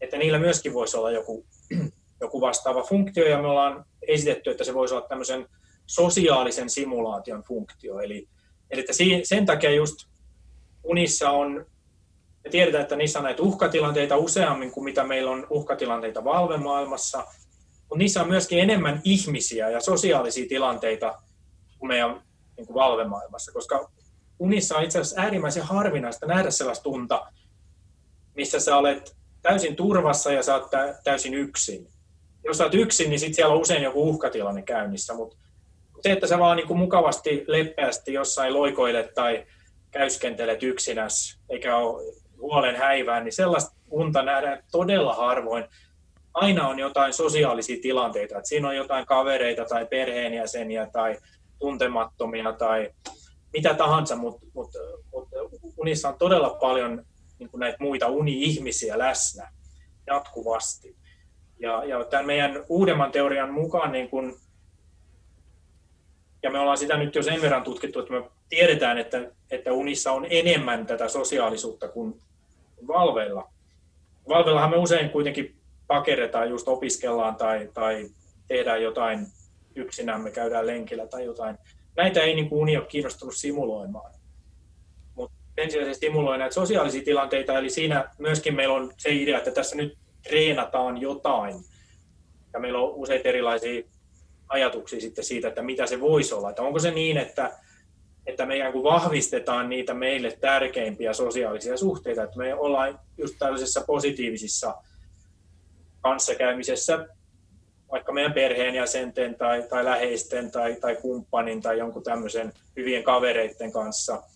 että niillä myöskin voisi olla joku, joku vastaava funktio, ja me ollaan esitetty, että se voisi olla tämmöisen sosiaalisen simulaation funktio. Eli, eli että sen takia just unissa on, me tiedetään, että niissä on näitä uhkatilanteita useammin kuin mitä meillä on uhkatilanteita valvemaailmassa, mutta niissä on myöskin enemmän ihmisiä ja sosiaalisia tilanteita kuin meidän niin kuin valvemaailmassa, koska unissa on itse asiassa äärimmäisen harvinaista nähdä sellaista tunta, missä sä olet täysin turvassa ja sä oot täysin yksin. Jos sä oot yksin, niin sit siellä on usein joku uhkatilanne käynnissä, mutta se, että sä vaan niin kuin mukavasti, leppeästi jossain loikoilet tai käyskentelet yksinäs, eikä ole huolen häivää, niin sellaista unta nähdään todella harvoin. Aina on jotain sosiaalisia tilanteita, että siinä on jotain kavereita tai perheenjäseniä tai tuntemattomia tai mitä tahansa, mutta mut, mut unissa on todella paljon niin näitä muita uni-ihmisiä läsnä jatkuvasti. Ja, ja tämän meidän uudemman teorian mukaan, niin kuin, ja me ollaan sitä nyt jo sen verran tutkittu, että me tiedetään, että, että unissa on enemmän tätä sosiaalisuutta kuin valveilla. Valveillahan me usein kuitenkin pakerretaan, just opiskellaan tai, tai tehdään jotain yksinään, me käydään lenkillä tai jotain. Näitä ei niin kuin uni ole kiinnostunut simuloimaan sen sijaan se stimuloi näitä sosiaalisia tilanteita, eli siinä myöskin meillä on se idea, että tässä nyt treenataan jotain. Ja meillä on useita erilaisia ajatuksia sitten siitä, että mitä se voisi olla. Että onko se niin, että, että me ikään kuin vahvistetaan niitä meille tärkeimpiä sosiaalisia suhteita, että me ollaan just tällaisessa positiivisissa kanssakäymisessä vaikka meidän perheenjäsenten tai, tai läheisten tai, tai kumppanin tai jonkun tämmöisen hyvien kavereiden kanssa –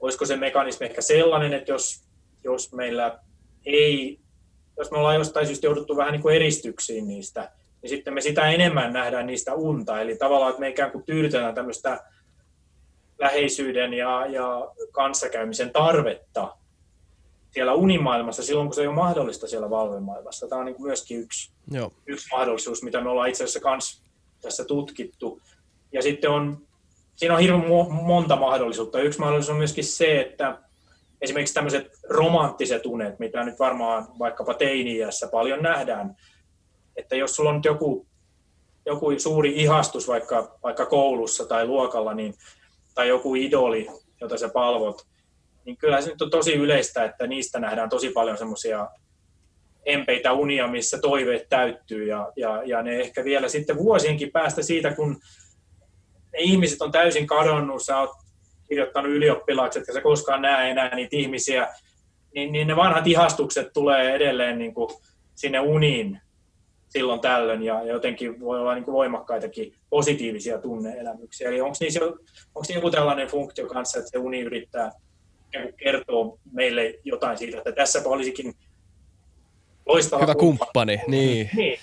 olisiko se mekanismi ehkä sellainen, että jos, jos meillä ei, jos me ollaan jostain syystä jouduttu vähän niin kuin eristyksiin niistä, niin sitten me sitä enemmän nähdään niistä unta. Eli tavallaan, että me ikään kuin tyydytetään tämmöistä läheisyyden ja, ja kanssakäymisen tarvetta siellä unimaailmassa silloin, kun se ei ole mahdollista siellä valvemaailmassa. Tämä on niin myöskin yksi, Joo. yksi mahdollisuus, mitä me ollaan itse asiassa kans tässä tutkittu. Ja sitten on siinä on hirveän monta mahdollisuutta. Yksi mahdollisuus on myöskin se, että esimerkiksi tämmöiset romanttiset unet, mitä nyt varmaan vaikkapa teini paljon nähdään, että jos sulla on nyt joku, joku suuri ihastus vaikka, vaikka koulussa tai luokalla, niin, tai joku idoli, jota sä palvot, niin kyllä se nyt on tosi yleistä, että niistä nähdään tosi paljon semmoisia empeitä unia, missä toiveet täyttyy ja, ja, ja ne ehkä vielä sitten vuosienkin päästä siitä, kun ne ihmiset on täysin kadonnut, sä oot kirjoittanut ylioppilaaksi, että sä koskaan näe enää niitä ihmisiä, niin, niin ne vanhat ihastukset tulee edelleen niin kuin sinne uniin silloin tällöin ja jotenkin voi olla niin kuin voimakkaitakin positiivisia tunneelämyksiä. Eli onko niissä, onko joku tällainen funktio kanssa, että se uni yrittää kertoa meille jotain siitä, että tässä olisikin loistava Hyvä kumppani, kumppani. Niin. niin.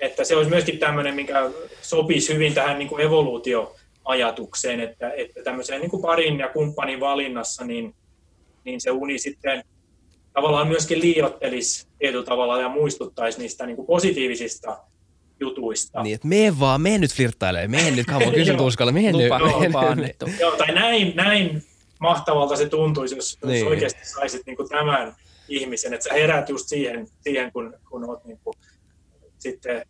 Että se olisi myöskin tämmöinen, mikä sopisi hyvin tähän niin kuin evoluutioajatukseen, että, että tämmöiseen niin kuin parin ja kumppanin valinnassa, niin, niin se uni sitten tavallaan myöskin liiottelisi tietyllä tavalla ja muistuttaisi niistä niin kuin positiivisista jutuista. Niin, että mene vaan, mene nyt flirttailemaan, mene nyt, kamo, kysy tuskalla, mene nyt. Lupa, nyt. Joo, tai näin, näin mahtavalta se tuntuisi, jos, niin. jos oikeasti saisit niin kuin tämän ihmisen, että sä herät just siihen, siihen kun, kun oot niin kuin, sitten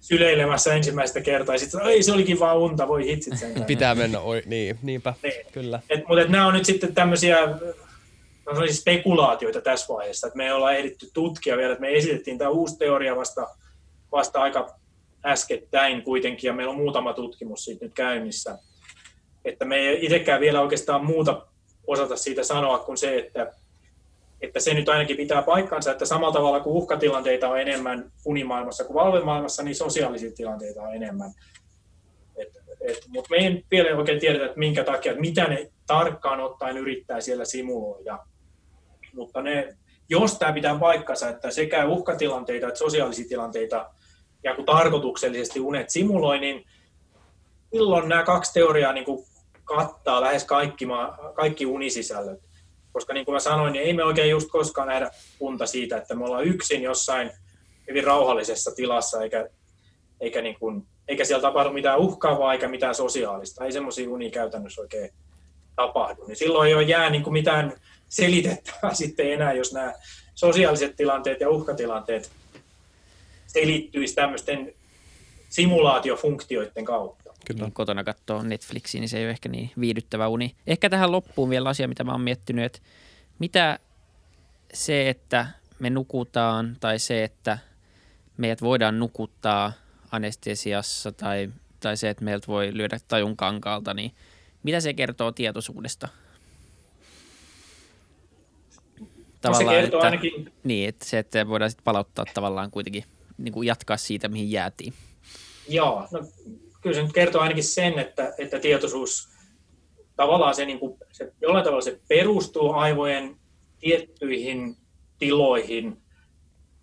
syleilemässä ensimmäistä kertaa, ja sitten ei se olikin vaan unta, voi hitsit sen. Pitää mennä, oi, niin, niinpä, niin. kyllä. Et, mutta et nämä on nyt sitten tämmöisiä no, spekulaatioita tässä vaiheessa, että me ei olla ehditty tutkia vielä, että me esitettiin tämä uusi teoria vasta, vasta aika äskettäin kuitenkin, ja meillä on muutama tutkimus siitä nyt käynnissä. Että me ei itsekään vielä oikeastaan muuta osata siitä sanoa kuin se, että, että se nyt ainakin pitää paikkansa, että samalla tavalla kuin uhkatilanteita on enemmän unimaailmassa kuin valvemaailmassa, niin sosiaalisia tilanteita on enemmän. Mutta me ei vielä oikein tiedetä, että minkä takia, että mitä ne tarkkaan ottaen yrittää siellä simuloida. Mutta ne, jos tämä pitää paikkansa, että sekä uhkatilanteita että sosiaalisia tilanteita ja kun tarkoituksellisesti unet simuloi, niin silloin nämä kaksi teoriaa niin kattaa lähes kaikki, kaikki unisisällöt. Koska niin kuin mä sanoin, niin ei me oikein just koskaan nähdä unta siitä, että me ollaan yksin jossain hyvin rauhallisessa tilassa, eikä, eikä, niin kuin, eikä siellä tapahdu mitään uhkaavaa eikä mitään sosiaalista. Ei semmoisia unia käytännössä oikein tapahdu. Niin silloin ei ole jää niin kuin mitään selitettävää sitten enää, jos nämä sosiaaliset tilanteet ja uhkatilanteet selittyisi tämmöisten simulaatiofunktioiden kautta. Kyllä. Niin kotona katsoo Netflixiä, niin se ei ole ehkä niin viihdyttävä uni. Ehkä tähän loppuun vielä asia, mitä mä oon miettinyt, että mitä se, että me nukutaan tai se, että meidät voidaan nukuttaa anestesiassa tai, tai se, että meiltä voi lyödä tajun kankaalta, niin mitä se kertoo tietoisuudesta? Tavallaan, no se kertoo että, ainakin... Niin, että se, että voidaan sitten palauttaa tavallaan kuitenkin niin kuin jatkaa siitä, mihin jäätiin. Joo, no kyllä se nyt kertoo ainakin sen, että, että tietoisuus tavallaan se, niin kuin, se, jollain tavalla se perustuu aivojen tiettyihin tiloihin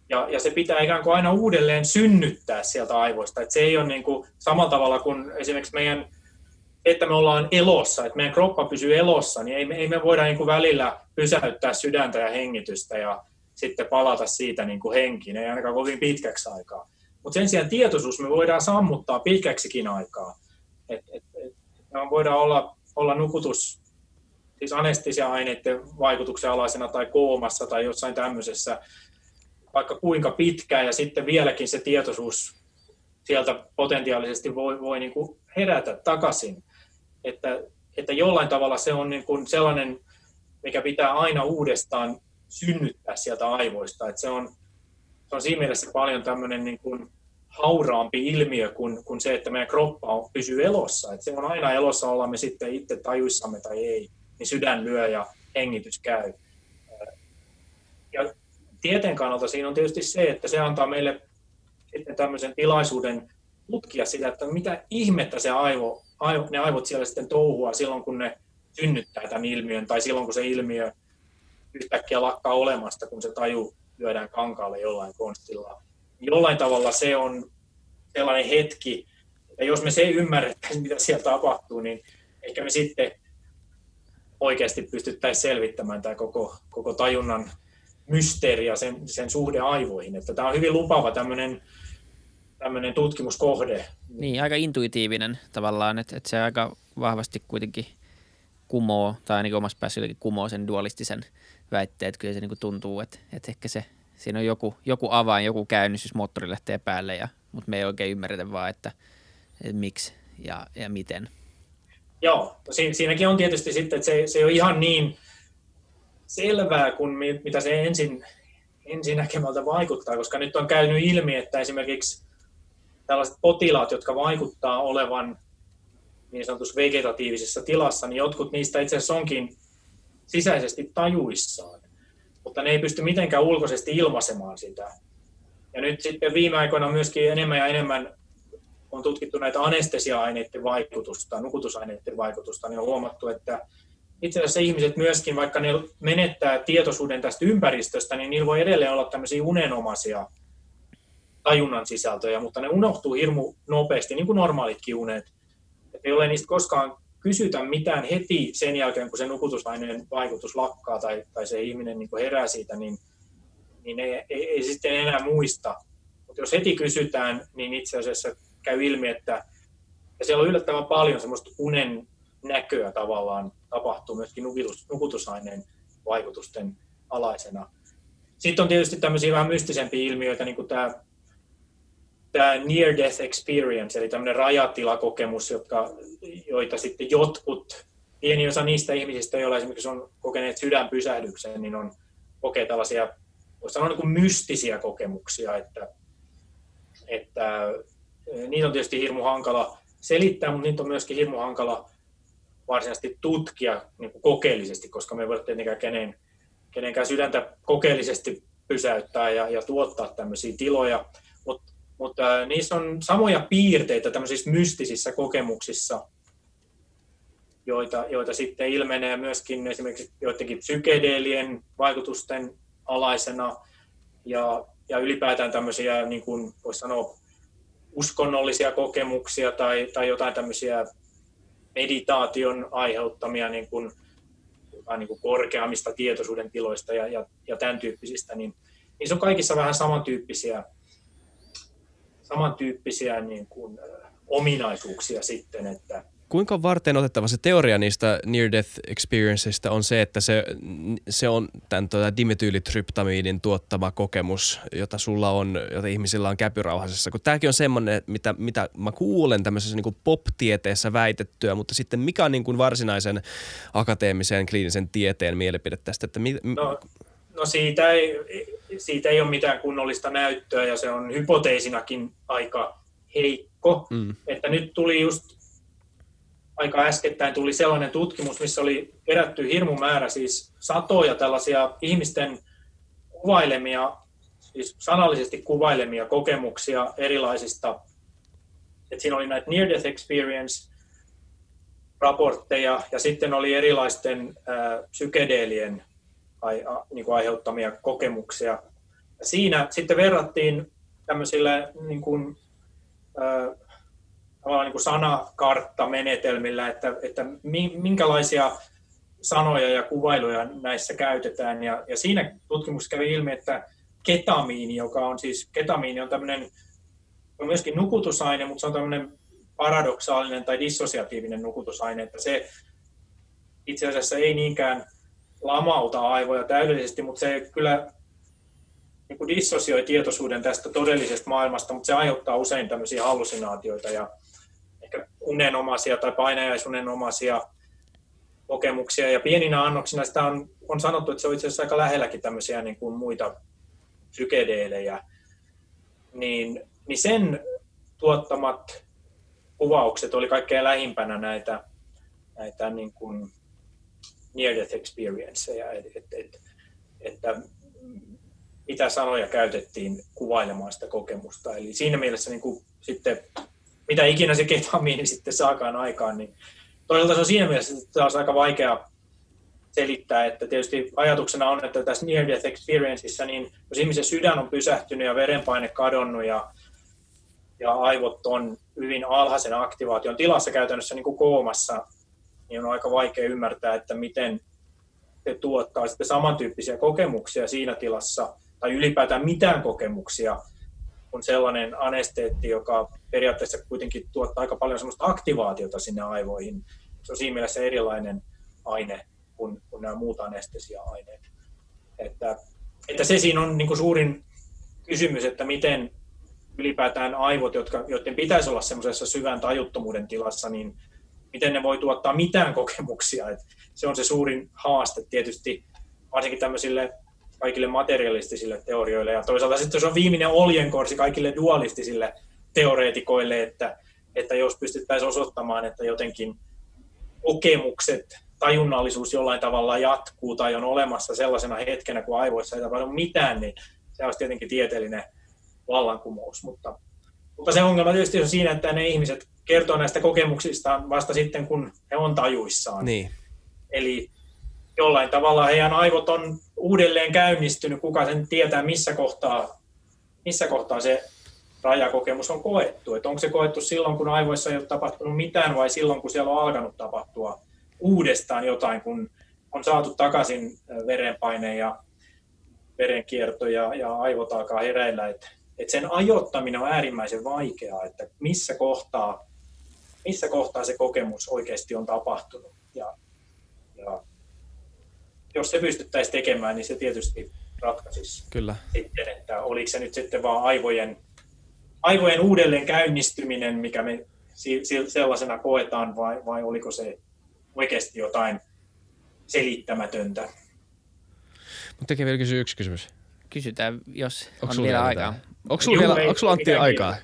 ja, ja se pitää ikään kuin aina uudelleen synnyttää sieltä aivoista. Että se ei ole niin kuin samalla tavalla kuin esimerkiksi meidän, että me ollaan elossa, että meidän kroppa pysyy elossa, niin ei, me, ei me voida niin kuin välillä pysäyttää sydäntä ja hengitystä ja sitten palata siitä niin kuin henkiin, ei ainakaan kovin pitkäksi aikaa. Mutta sen sijaan tietoisuus me voidaan sammuttaa pitkäksikin aikaa. Et, et, et, me voidaan olla, olla nukutus, siis anestesia-aineiden vaikutuksen alaisena tai koomassa tai jossain tämmöisessä vaikka kuinka pitkään ja sitten vieläkin se tietoisuus sieltä potentiaalisesti voi, voi niin kuin herätä takaisin. Että, että jollain tavalla se on niin kuin sellainen, mikä pitää aina uudestaan synnyttää sieltä aivoista. Että se on se on siinä mielessä paljon tämmöinen niin kuin hauraampi ilmiö kuin, kuin se, että meidän kroppa on, pysyy elossa. Että se on aina elossa, ollaan me sitten itse tajuissamme tai ei, niin sydän lyö ja hengitys käy. Ja tieteen kannalta siinä on tietysti se, että se antaa meille sitten tämmöisen tilaisuuden tutkia sitä, että mitä ihmettä se aivo, aivo, ne aivot siellä sitten touhua silloin, kun ne synnyttää tämän ilmiön, tai silloin, kun se ilmiö yhtäkkiä lakkaa olemasta, kun se taju lyödään kankaalle jollain konstilla. Jollain tavalla se on sellainen hetki, että jos me se ymmärrettäisiin, mitä siellä tapahtuu, niin ehkä me sitten oikeasti pystyttäisiin selvittämään tämä koko, koko tajunnan mysteeri ja sen, sen suhde aivoihin. Että tämä on hyvin lupaava tämmöinen, tämmöinen tutkimuskohde. Niin, aika intuitiivinen tavallaan, että, että se aika vahvasti kuitenkin kumoo, tai ainakin omassa päässä kumoo sen dualistisen väitteet. Kyllä se niin kuin tuntuu, että, että ehkä se siinä on joku, joku avain, joku käynnistys, moottori lähtee päälle, ja, mutta me ei oikein ymmärretä vaan, että, että miksi ja, ja miten. Joo, no siinäkin on tietysti sitten, että se, se ei ole ihan niin selvää kuin mitä se ensin, ensin näkemältä vaikuttaa, koska nyt on käynyt ilmi, että esimerkiksi tällaiset potilaat, jotka vaikuttaa olevan niin sanotussa vegetatiivisessa tilassa, niin jotkut niistä itse asiassa onkin sisäisesti tajuissaan, mutta ne ei pysty mitenkään ulkoisesti ilmaisemaan sitä. Ja nyt sitten viime aikoina myöskin enemmän ja enemmän on tutkittu näitä anestesia-aineiden vaikutusta, nukutusaineiden vaikutusta, niin on huomattu, että itse asiassa ihmiset myöskin, vaikka ne menettää tietoisuuden tästä ympäristöstä, niin niillä voi edelleen olla tämmöisiä unenomaisia tajunnan sisältöjä, mutta ne unohtuu hirmu nopeasti, niin kuin normaalitkin unet. Et ei ole niistä koskaan kysytä mitään heti sen jälkeen, kun se nukutusaineen vaikutus lakkaa tai, tai se ihminen niin herää siitä, niin, niin ei, ei, ei sitten enää muista. Mutta jos heti kysytään, niin itse asiassa käy ilmi, että ja siellä on yllättävän paljon semmoista unen näköä tavallaan tapahtuu myöskin nukutus, nukutusaineen vaikutusten alaisena. Sitten on tietysti tämmöisiä vähän mystisempiä ilmiöitä, niin kuin tämä, tämä near death experience, eli tämmöinen rajatilakokemus, jotka, joita sitten jotkut, pieni osa niistä ihmisistä, joilla esimerkiksi on kokeneet sydänpysähdyksen, niin on kokee tällaisia, voisi sanoa niin kuin mystisiä kokemuksia, että, että niitä on tietysti hirmu hankala selittää, mutta niitä on myöskin hirmu hankala varsinaisesti tutkia niin kuin kokeellisesti, koska me ei voida tietenkään kenen, kenenkään sydäntä kokeellisesti pysäyttää ja, ja tuottaa tämmöisiä tiloja, mutta äh, niissä on samoja piirteitä tämmöisissä mystisissä kokemuksissa, joita, joita sitten ilmenee myöskin esimerkiksi joidenkin psykedeelien vaikutusten alaisena ja, ja ylipäätään tämmöisiä, niin kuin voisi sanoa, uskonnollisia kokemuksia tai, tai jotain tämmöisiä meditaation aiheuttamia niin kuin, niin kuin korkeammista tietoisuuden tiloista ja, ja, ja tämän tyyppisistä, niin niissä on kaikissa vähän samantyyppisiä, samantyyppisiä niin kuin, ominaisuuksia sitten, että, kuinka varten otettava se teoria niistä near-death experienceista on se, että se, se on tämän tuota dimetyylitriptamiidin tuottama kokemus, jota sulla on, jota ihmisillä on käpyrauhasessa. Kun tämäkin on semmoinen, mitä, mitä mä kuulen tämmöisessä niin pop-tieteessä väitettyä, mutta sitten mikä on niin kuin varsinaisen akateemisen kliinisen tieteen mielipide tästä? Että mi, no, no siitä, ei, siitä ei ole mitään kunnollista näyttöä ja se on hypoteesinakin aika heikko. Mm. Että nyt tuli just aika äskettäin tuli sellainen tutkimus, missä oli kerätty hirmu määrä, siis satoja tällaisia ihmisten kuvailemia, siis sanallisesti kuvailemia kokemuksia erilaisista, että siinä oli näitä near death experience raportteja ja sitten oli erilaisten ää, psykedeelien ai, a, niin kuin aiheuttamia kokemuksia. Ja siinä sitten verrattiin tämmöisillä niin kuin, ää, niin kuin sanakarttamenetelmillä, että, että minkälaisia sanoja ja kuvailuja näissä käytetään. Ja, ja siinä tutkimuksessa kävi ilmi, että ketamiini, joka on siis, ketamiini on tämmöinen, on myöskin nukutusaine, mutta se on tämmöinen paradoksaalinen tai dissosiatiivinen nukutusaine, että se itse asiassa ei niinkään lamauta aivoja täydellisesti, mutta se kyllä niin kuin dissosioi tietoisuuden tästä todellisesta maailmasta, mutta se aiheuttaa usein tämmöisiä hallusinaatioita ja ehkä unenomaisia tai painajaisunenomaisia kokemuksia. Ja pieninä annoksina sitä on, on sanottu, että se on itse asiassa aika lähelläkin tämmöisiä niin kuin muita psykedeelejä. Niin, niin sen tuottamat kuvaukset oli kaikkein lähimpänä näitä, näitä niin kuin near death experienceja, että et, et, että mitä sanoja käytettiin kuvailemaan sitä kokemusta. Eli siinä mielessä niin kuin sitten mitä ikinä se ketamiini sitten saakaan aikaan, niin toisaalta se on siinä mielessä taas aika vaikea selittää, että tietysti ajatuksena on, että tässä near death experienceissa, niin jos ihmisen sydän on pysähtynyt ja verenpaine kadonnut ja, ja aivot on hyvin alhaisen aktivaation tilassa käytännössä niin kuin koomassa, niin on aika vaikea ymmärtää, että miten se tuottaa sitten samantyyppisiä kokemuksia siinä tilassa, tai ylipäätään mitään kokemuksia kuin sellainen anesteetti, joka periaatteessa kuitenkin tuottaa aika paljon sellaista aktivaatiota sinne aivoihin. Se on siinä mielessä erilainen aine kuin, kuin nämä muut anestesia-aineet. Että että se siinä on niin kuin suurin kysymys, että miten ylipäätään aivot, jotka, joiden pitäisi olla semmoisessa syvän tajuttomuuden tilassa, niin miten ne voi tuottaa mitään kokemuksia. Et se on se suurin haaste tietysti, varsinkin tämmöisille kaikille materialistisille teorioille. Ja toisaalta sitten se on viimeinen oljenkorsi kaikille dualistisille teoreetikoille, että, että jos pystyttäisiin osoittamaan, että jotenkin kokemukset, tajunnallisuus jollain tavalla jatkuu tai on olemassa sellaisena hetkenä, kun aivoissa ei tapahdu mitään, niin se olisi tietenkin tieteellinen vallankumous. Mutta, mutta se ongelma tietysti on siinä, että ne ihmiset kertoo näistä kokemuksistaan vasta sitten, kun he on tajuissaan. Niin. Eli jollain tavalla heidän aivot on uudelleen käynnistynyt, kuka sen tietää, missä kohtaa, missä kohtaa se rajakokemus on koettu. Että onko se koettu silloin, kun aivoissa ei ole tapahtunut mitään vai silloin, kun siellä on alkanut tapahtua uudestaan jotain, kun on saatu takaisin verenpaine ja verenkierto ja, ja aivot alkaa hereillä. Että et sen ajoittaminen on äärimmäisen vaikeaa, että missä kohtaa, missä kohtaa se kokemus oikeasti on tapahtunut. Ja, ja jos se pystyttäisiin tekemään, niin se tietysti ratkaisisi Kyllä. sitten, että oliko se nyt sitten vaan aivojen, aivojen uudelleen käynnistyminen, mikä me sellaisena koetaan, vai, vai oliko se oikeasti jotain selittämätöntä. Mutta tekee vielä kysyä yksi kysymys. Kysytään, jos Onko on vielä aikaa. Onko sulla, vielä, onko sulla Antti aikaa?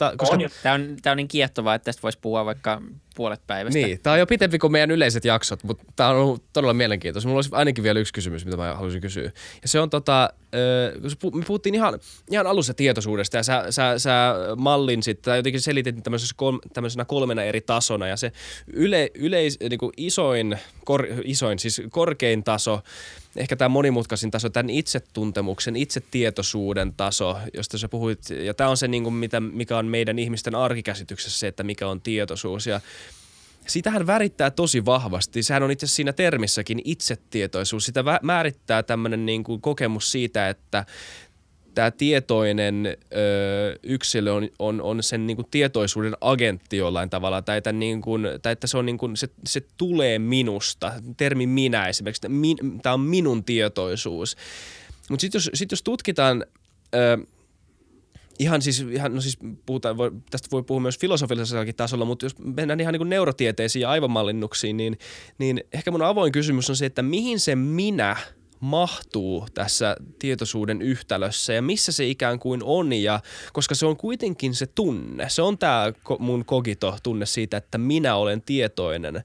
Ta, koska... on Tämä on, tämä on niin kiehtovaa, että tästä voisi puhua vaikka puolet päivästä. Niin, tämä on jo pitempi kuin meidän yleiset jaksot, mutta tämä on ollut todella mielenkiintoista. Mulla olisi ainakin vielä yksi kysymys, mitä mä haluaisin kysyä. Ja se on tota, me puhuttiin ihan, ihan alussa tietoisuudesta ja sä, sä, sä mallin sitten, jotenkin selitit tämmöisenä, tämmöisenä kolmena eri tasona ja se yle, yleis, niin kuin isoin, kor, isoin, siis korkein taso, ehkä tämä monimutkaisin taso, tämän itsetuntemuksen, itsetietoisuuden taso, josta sä puhuit, ja tämä on se, niin kuin, mitä, mikä on meidän ihmisten arkikäsityksessä se, että mikä on tietoisuus. Ja Sitähän värittää tosi vahvasti. Sehän on itse asiassa siinä termissäkin itsetietoisuus. Sitä määrittää tämmöinen niin kuin kokemus siitä, että tämä tietoinen ö, yksilö on, on, on sen niin kuin tietoisuuden agentti jollain tavalla, tai, että, niin kuin, tai että se, on niin kuin, se, se tulee minusta. Termi minä esimerkiksi, tämä on minun tietoisuus. Mutta sitten jos, sit jos tutkitaan... Ö, ihan siis, ihan, no siis puhutaan, voi, tästä voi puhua myös filosofillisellakin tasolla, mutta jos mennään ihan niin kuin neurotieteisiin ja aivomallinnuksiin, niin, niin ehkä mun avoin kysymys on se, että mihin se minä mahtuu tässä tietoisuuden yhtälössä ja missä se ikään kuin on ja koska se on kuitenkin se tunne. Se on tämä mun kogito-tunne siitä, että minä olen tietoinen.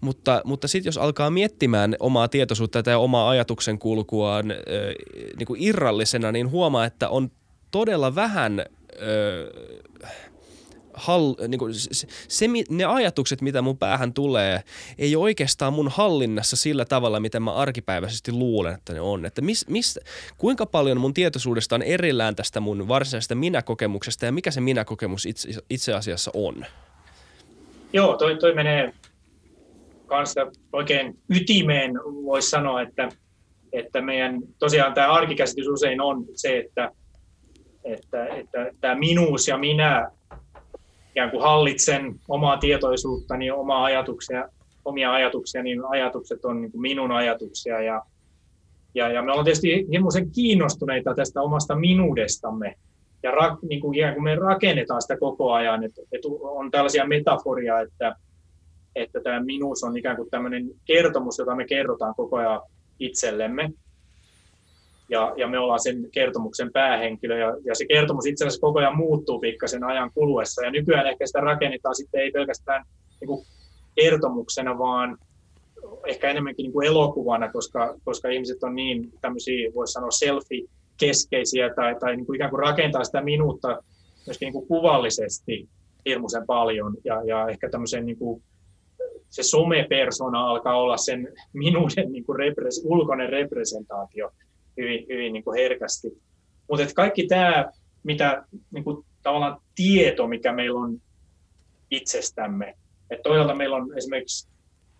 Mutta, mutta sitten jos alkaa miettimään omaa tietoisuutta tai omaa ajatuksen kulkuaan niin irrallisena, niin huomaa, että on todella vähän öö, hall, niin kuin se, se, ne ajatukset, mitä mun päähän tulee, ei ole oikeastaan mun hallinnassa sillä tavalla, miten mä arkipäiväisesti luulen, että ne on. Että mis, mis, kuinka paljon mun tietoisuudesta on erillään tästä mun varsinaisesta minäkokemuksesta ja mikä se minäkokemus itse, itse asiassa on? Joo, toi, toi menee kanssa oikein ytimeen, voisi sanoa, että, että meidän tosiaan tämä arkikäsitys usein on se, että että, että tämä minuus ja minä ikään kuin hallitsen omaa tietoisuuttani, omaa ajatuksia, omia ajatuksia, niin ajatukset on niin kuin minun ajatuksia. Ja, ja, ja me ollaan tietysti hieman kiinnostuneita tästä omasta minuudestamme. Ja ra, niin kuin ikään kuin me rakennetaan sitä koko ajan, että, että on tällaisia metaforia, että, että tämä minuus on ikään kuin tämmöinen kertomus, jota me kerrotaan koko ajan itsellemme ja, ja me ollaan sen kertomuksen päähenkilö, ja, ja se kertomus itse asiassa koko ajan muuttuu pikkasen ajan kuluessa, ja nykyään ehkä sitä rakennetaan sitten ei pelkästään niin kuin kertomuksena, vaan ehkä enemmänkin niin kuin elokuvana, koska, koska ihmiset on niin tämmöisiä, voisi sanoa selfie-keskeisiä, tai, tai niin kuin ikään kuin rakentaa sitä minuutta myöskin niin kuin kuvallisesti hirmuisen paljon, ja, ja ehkä tämmöisen niin kuin se somepersona alkaa olla sen minuuden niin kuin repres, ulkoinen representaatio hyvin, hyvin niin kuin herkästi. Mutta kaikki tämä, mitä niin kuin, tavallaan tieto, mikä meillä on itsestämme, että toisaalta meillä on esimerkiksi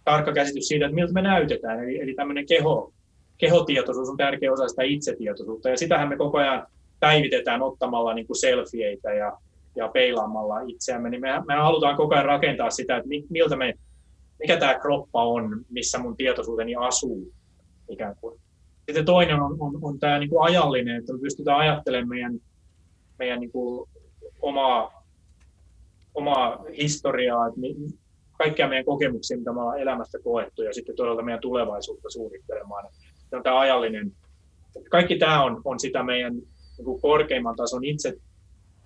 tarkka käsitys siitä, että miltä me näytetään, eli, eli tämmöinen keho, kehotietoisuus on tärkeä osa sitä itsetietoisuutta, ja sitähän me koko ajan päivitetään ottamalla niin kuin selfieitä ja, ja peilaamalla itseämme, niin me, me halutaan koko ajan rakentaa sitä, että miltä me, mikä tämä kroppa on, missä mun tietoisuuteni asuu ikään kuin. Sitten toinen on, on, on tämä niin kuin ajallinen, että me pystytään ajattelemaan meidän, meidän niin kuin omaa, omaa historiaa, että kaikkia meidän kokemuksia, mitä me ollaan elämästä koettu, ja sitten todella meidän tulevaisuutta suunnittelemaan. Se on tämä ajallinen. Kaikki tämä on, on sitä meidän niin kuin korkeimman tason itse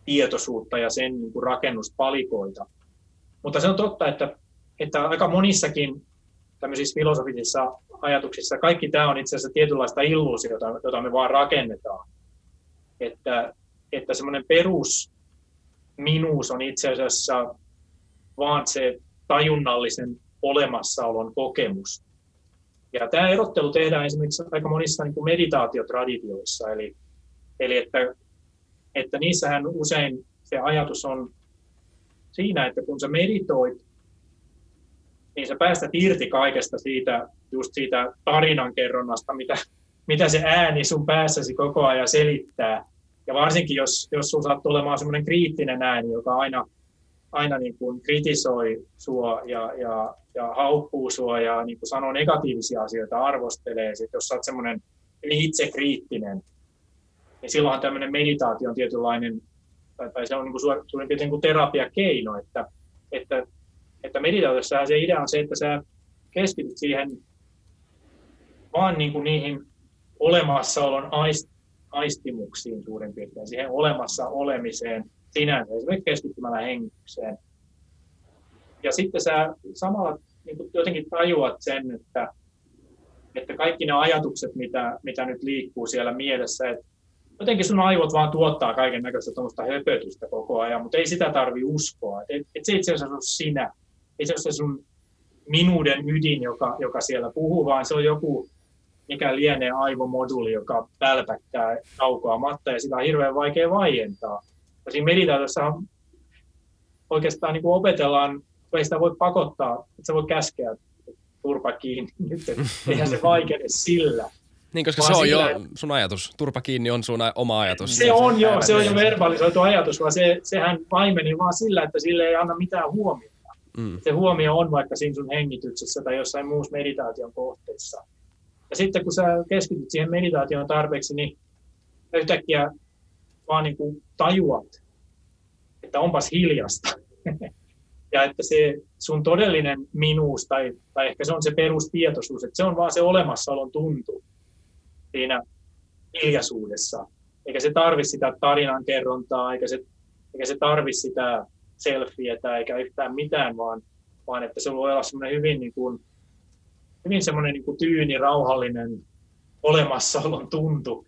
tietoisuutta ja sen niin kuin rakennuspalikoita. Mutta se on totta, että, että aika monissakin tämmöisissä filosofisissa ajatuksissa kaikki tämä on itse asiassa tietynlaista illuusiota, jota me vaan rakennetaan. Että, että semmoinen perus minuus on itse asiassa vaan se tajunnallisen olemassaolon kokemus. Ja tämä erottelu tehdään esimerkiksi aika monissa niin kuin meditaatiotraditioissa, eli, eli että, että niissähän usein se ajatus on siinä, että kun sä meditoit, niin sä päästät irti kaikesta siitä, just siitä tarinankerronnasta, mitä, mitä se ääni sun päässäsi koko ajan selittää. Ja varsinkin, jos, jos sun sattuu olemaan semmoinen kriittinen ääni, joka aina aina niin kuin kritisoi sua ja, ja, ja haukkuu sua ja niin kuin sanoo negatiivisia asioita, arvostelee, sit jos sä oot semmoinen itse kriittinen, niin silloinhan tämmöinen meditaatio on tietynlainen, tai, tai se on niin suurin piirtein niin kuin terapiakeino, että, että, että meditaatiossa se idea on se, että sä keskityt siihen vaan niin kuin niihin olemassaolon aist, aistimuksiin suurin piirtein, siihen olemassa olemiseen, sinänsä, esimerkiksi keskittymällä hengitykseen. Ja sitten sä samalla niin kuin jotenkin tajuat sen, että, että kaikki ne ajatukset, mitä, mitä nyt liikkuu siellä mielessä, että jotenkin sun aivot vaan tuottaa kaiken näköistä tuommoista höpötystä koko ajan, mutta ei sitä tarvi uskoa. Et, et se itse asiassa on sinä, ei se ole se sun minuuden ydin, joka, joka siellä puhuu, vaan se on joku, mikä lienee aivomoduli, joka pälpättää matta ja sitä on hirveän vaikea vaientaa. Ja siinä meditaatiossa oikeastaan niin kuin opetellaan, kun ei sitä voi pakottaa, että se voi käskeä turpa kiinni nyt, eihän se vaikene sillä. Niin, koska vaan se on sillä, jo sun ajatus. Turpa kiinni on sun oma ajatus. Se on jo, se on jo verbalisoitu ajatus, vaan se, sehän vaimeni vaan sillä, että sille ei anna mitään huomiota. Mm. Se huomio on vaikka siinä sun hengityksessä tai jossain muussa meditaation kohteessa. Ja sitten kun sä keskityt siihen meditaation tarpeeksi, niin yhtäkkiä vaan niin kuin tajuat, että onpas hiljasta. ja että se sun todellinen minuus, tai, tai ehkä se on se perustietoisuus, että se on vaan se olemassaolon tuntu siinä hiljaisuudessa. Eikä se tarvi sitä tarinankerrontaa, eikä se, eikä se tarvi sitä selfietä, eikä yhtään mitään, vaan, vaan että se voi olla semmoinen hyvin, niin kuin, hyvin semmoinen niin kuin tyyni, rauhallinen olemassaolon tuntu,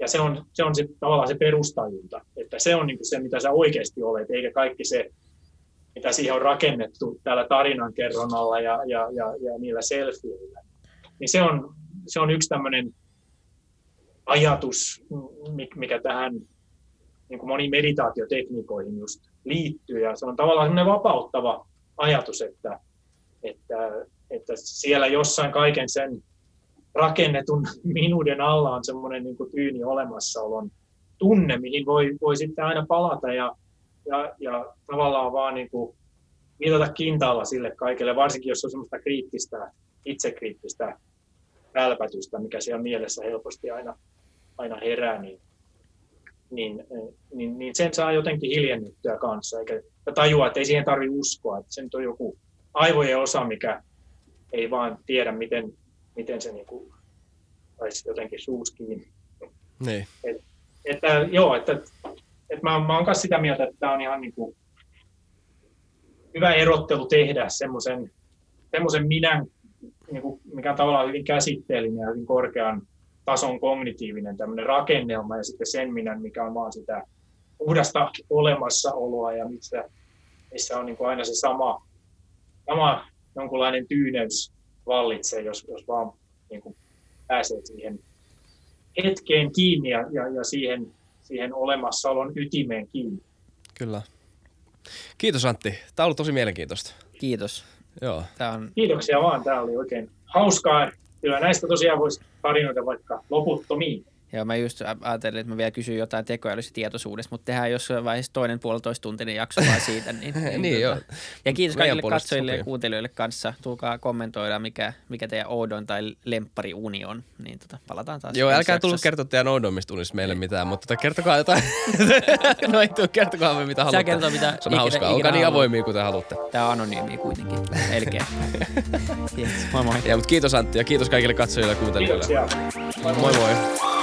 ja se on, se on se, tavallaan se perustajunta, että se on niin kuin se, mitä sä oikeasti olet, eikä kaikki se, mitä siihen on rakennettu täällä tarinankerronnalla ja, ja, ja, ja niillä selfieillä. Niin se on, se on yksi tämmöinen ajatus, mikä tähän niin kuin moniin meditaatiotekniikoihin just liittyy. Ja se on tavallaan semmoinen vapauttava ajatus, että, että, että siellä jossain kaiken sen rakennetun minuuden alla on semmoinen niin tyyni olemassaolon tunne, mihin voi, voi sitten aina palata ja, ja, ja tavallaan vaan niin kuin mitata kintaalla sille kaikille, varsinkin jos on semmoista kriittistä, itsekriittistä välpätystä, mikä siellä mielessä helposti aina, aina herää, niin, niin, niin, niin sen saa jotenkin hiljennettyä kanssa, eikä tajua, että ei siihen tarvitse uskoa, että se nyt on joku aivojen osa, mikä ei vaan tiedä, miten miten se niin kuin, saisi jotenkin suus kiinni. Niin. Et, että joo, että, että mä, mä oon myös sitä mieltä, että tämä on ihan niin kuin hyvä erottelu tehdä semmoisen semmoisen minän, niin kuin, mikä on tavallaan hyvin käsitteellinen ja hyvin korkean tason kognitiivinen tämmöinen rakennelma ja sitten sen minän, mikä on vaan sitä puhdasta olemassaoloa ja missä, missä on niin kuin aina se sama, sama jonkunlainen tyyneys vallitsee, jos, jos vaan niin kuin pääsee siihen hetkeen kiinni ja, ja, ja siihen, siihen olemassaolon ytimeen kiinni. Kyllä. Kiitos Antti. Tämä on ollut tosi mielenkiintoista. Kiitos. Joo. Tämä on... Kiitoksia vaan. Tämä oli oikein hauskaa. Kyllä näistä tosiaan voisi 変わるようですか？ロボットミー。Joo, mä just ajattelin, että mä vielä kysyn jotain tekoälystä tietoisuudesta, mutta tehdään jossain vaiheessa toinen puolitoista tuntinen jakso vaan siitä. Niin, niin, Niin, joo. Ja kiitos Meidän kaikille katsojille ja kuuntelijoille kanssa. Tulkaa kommentoida, mikä, mikä teidän oudoin tai lemppari uni on. Niin tota, palataan taas. Joo, älkää tullut kertoa teidän oudommista unista meille mitään, mutta tota, kertokaa jotain. no ei tuu, kertokaa me mitä haluatte. kertoo, mitä Se on ikinä- hauskaa. Olkaa niin avoimia kuin te haluatte. Tää on anonyymi kuitenkin. Melkein. yes. Moi moi. Ja, mutta kiitos Antti ja kiitos kaikille katsojille ja kuuntelijoille. Kiitoksia. Moi moi.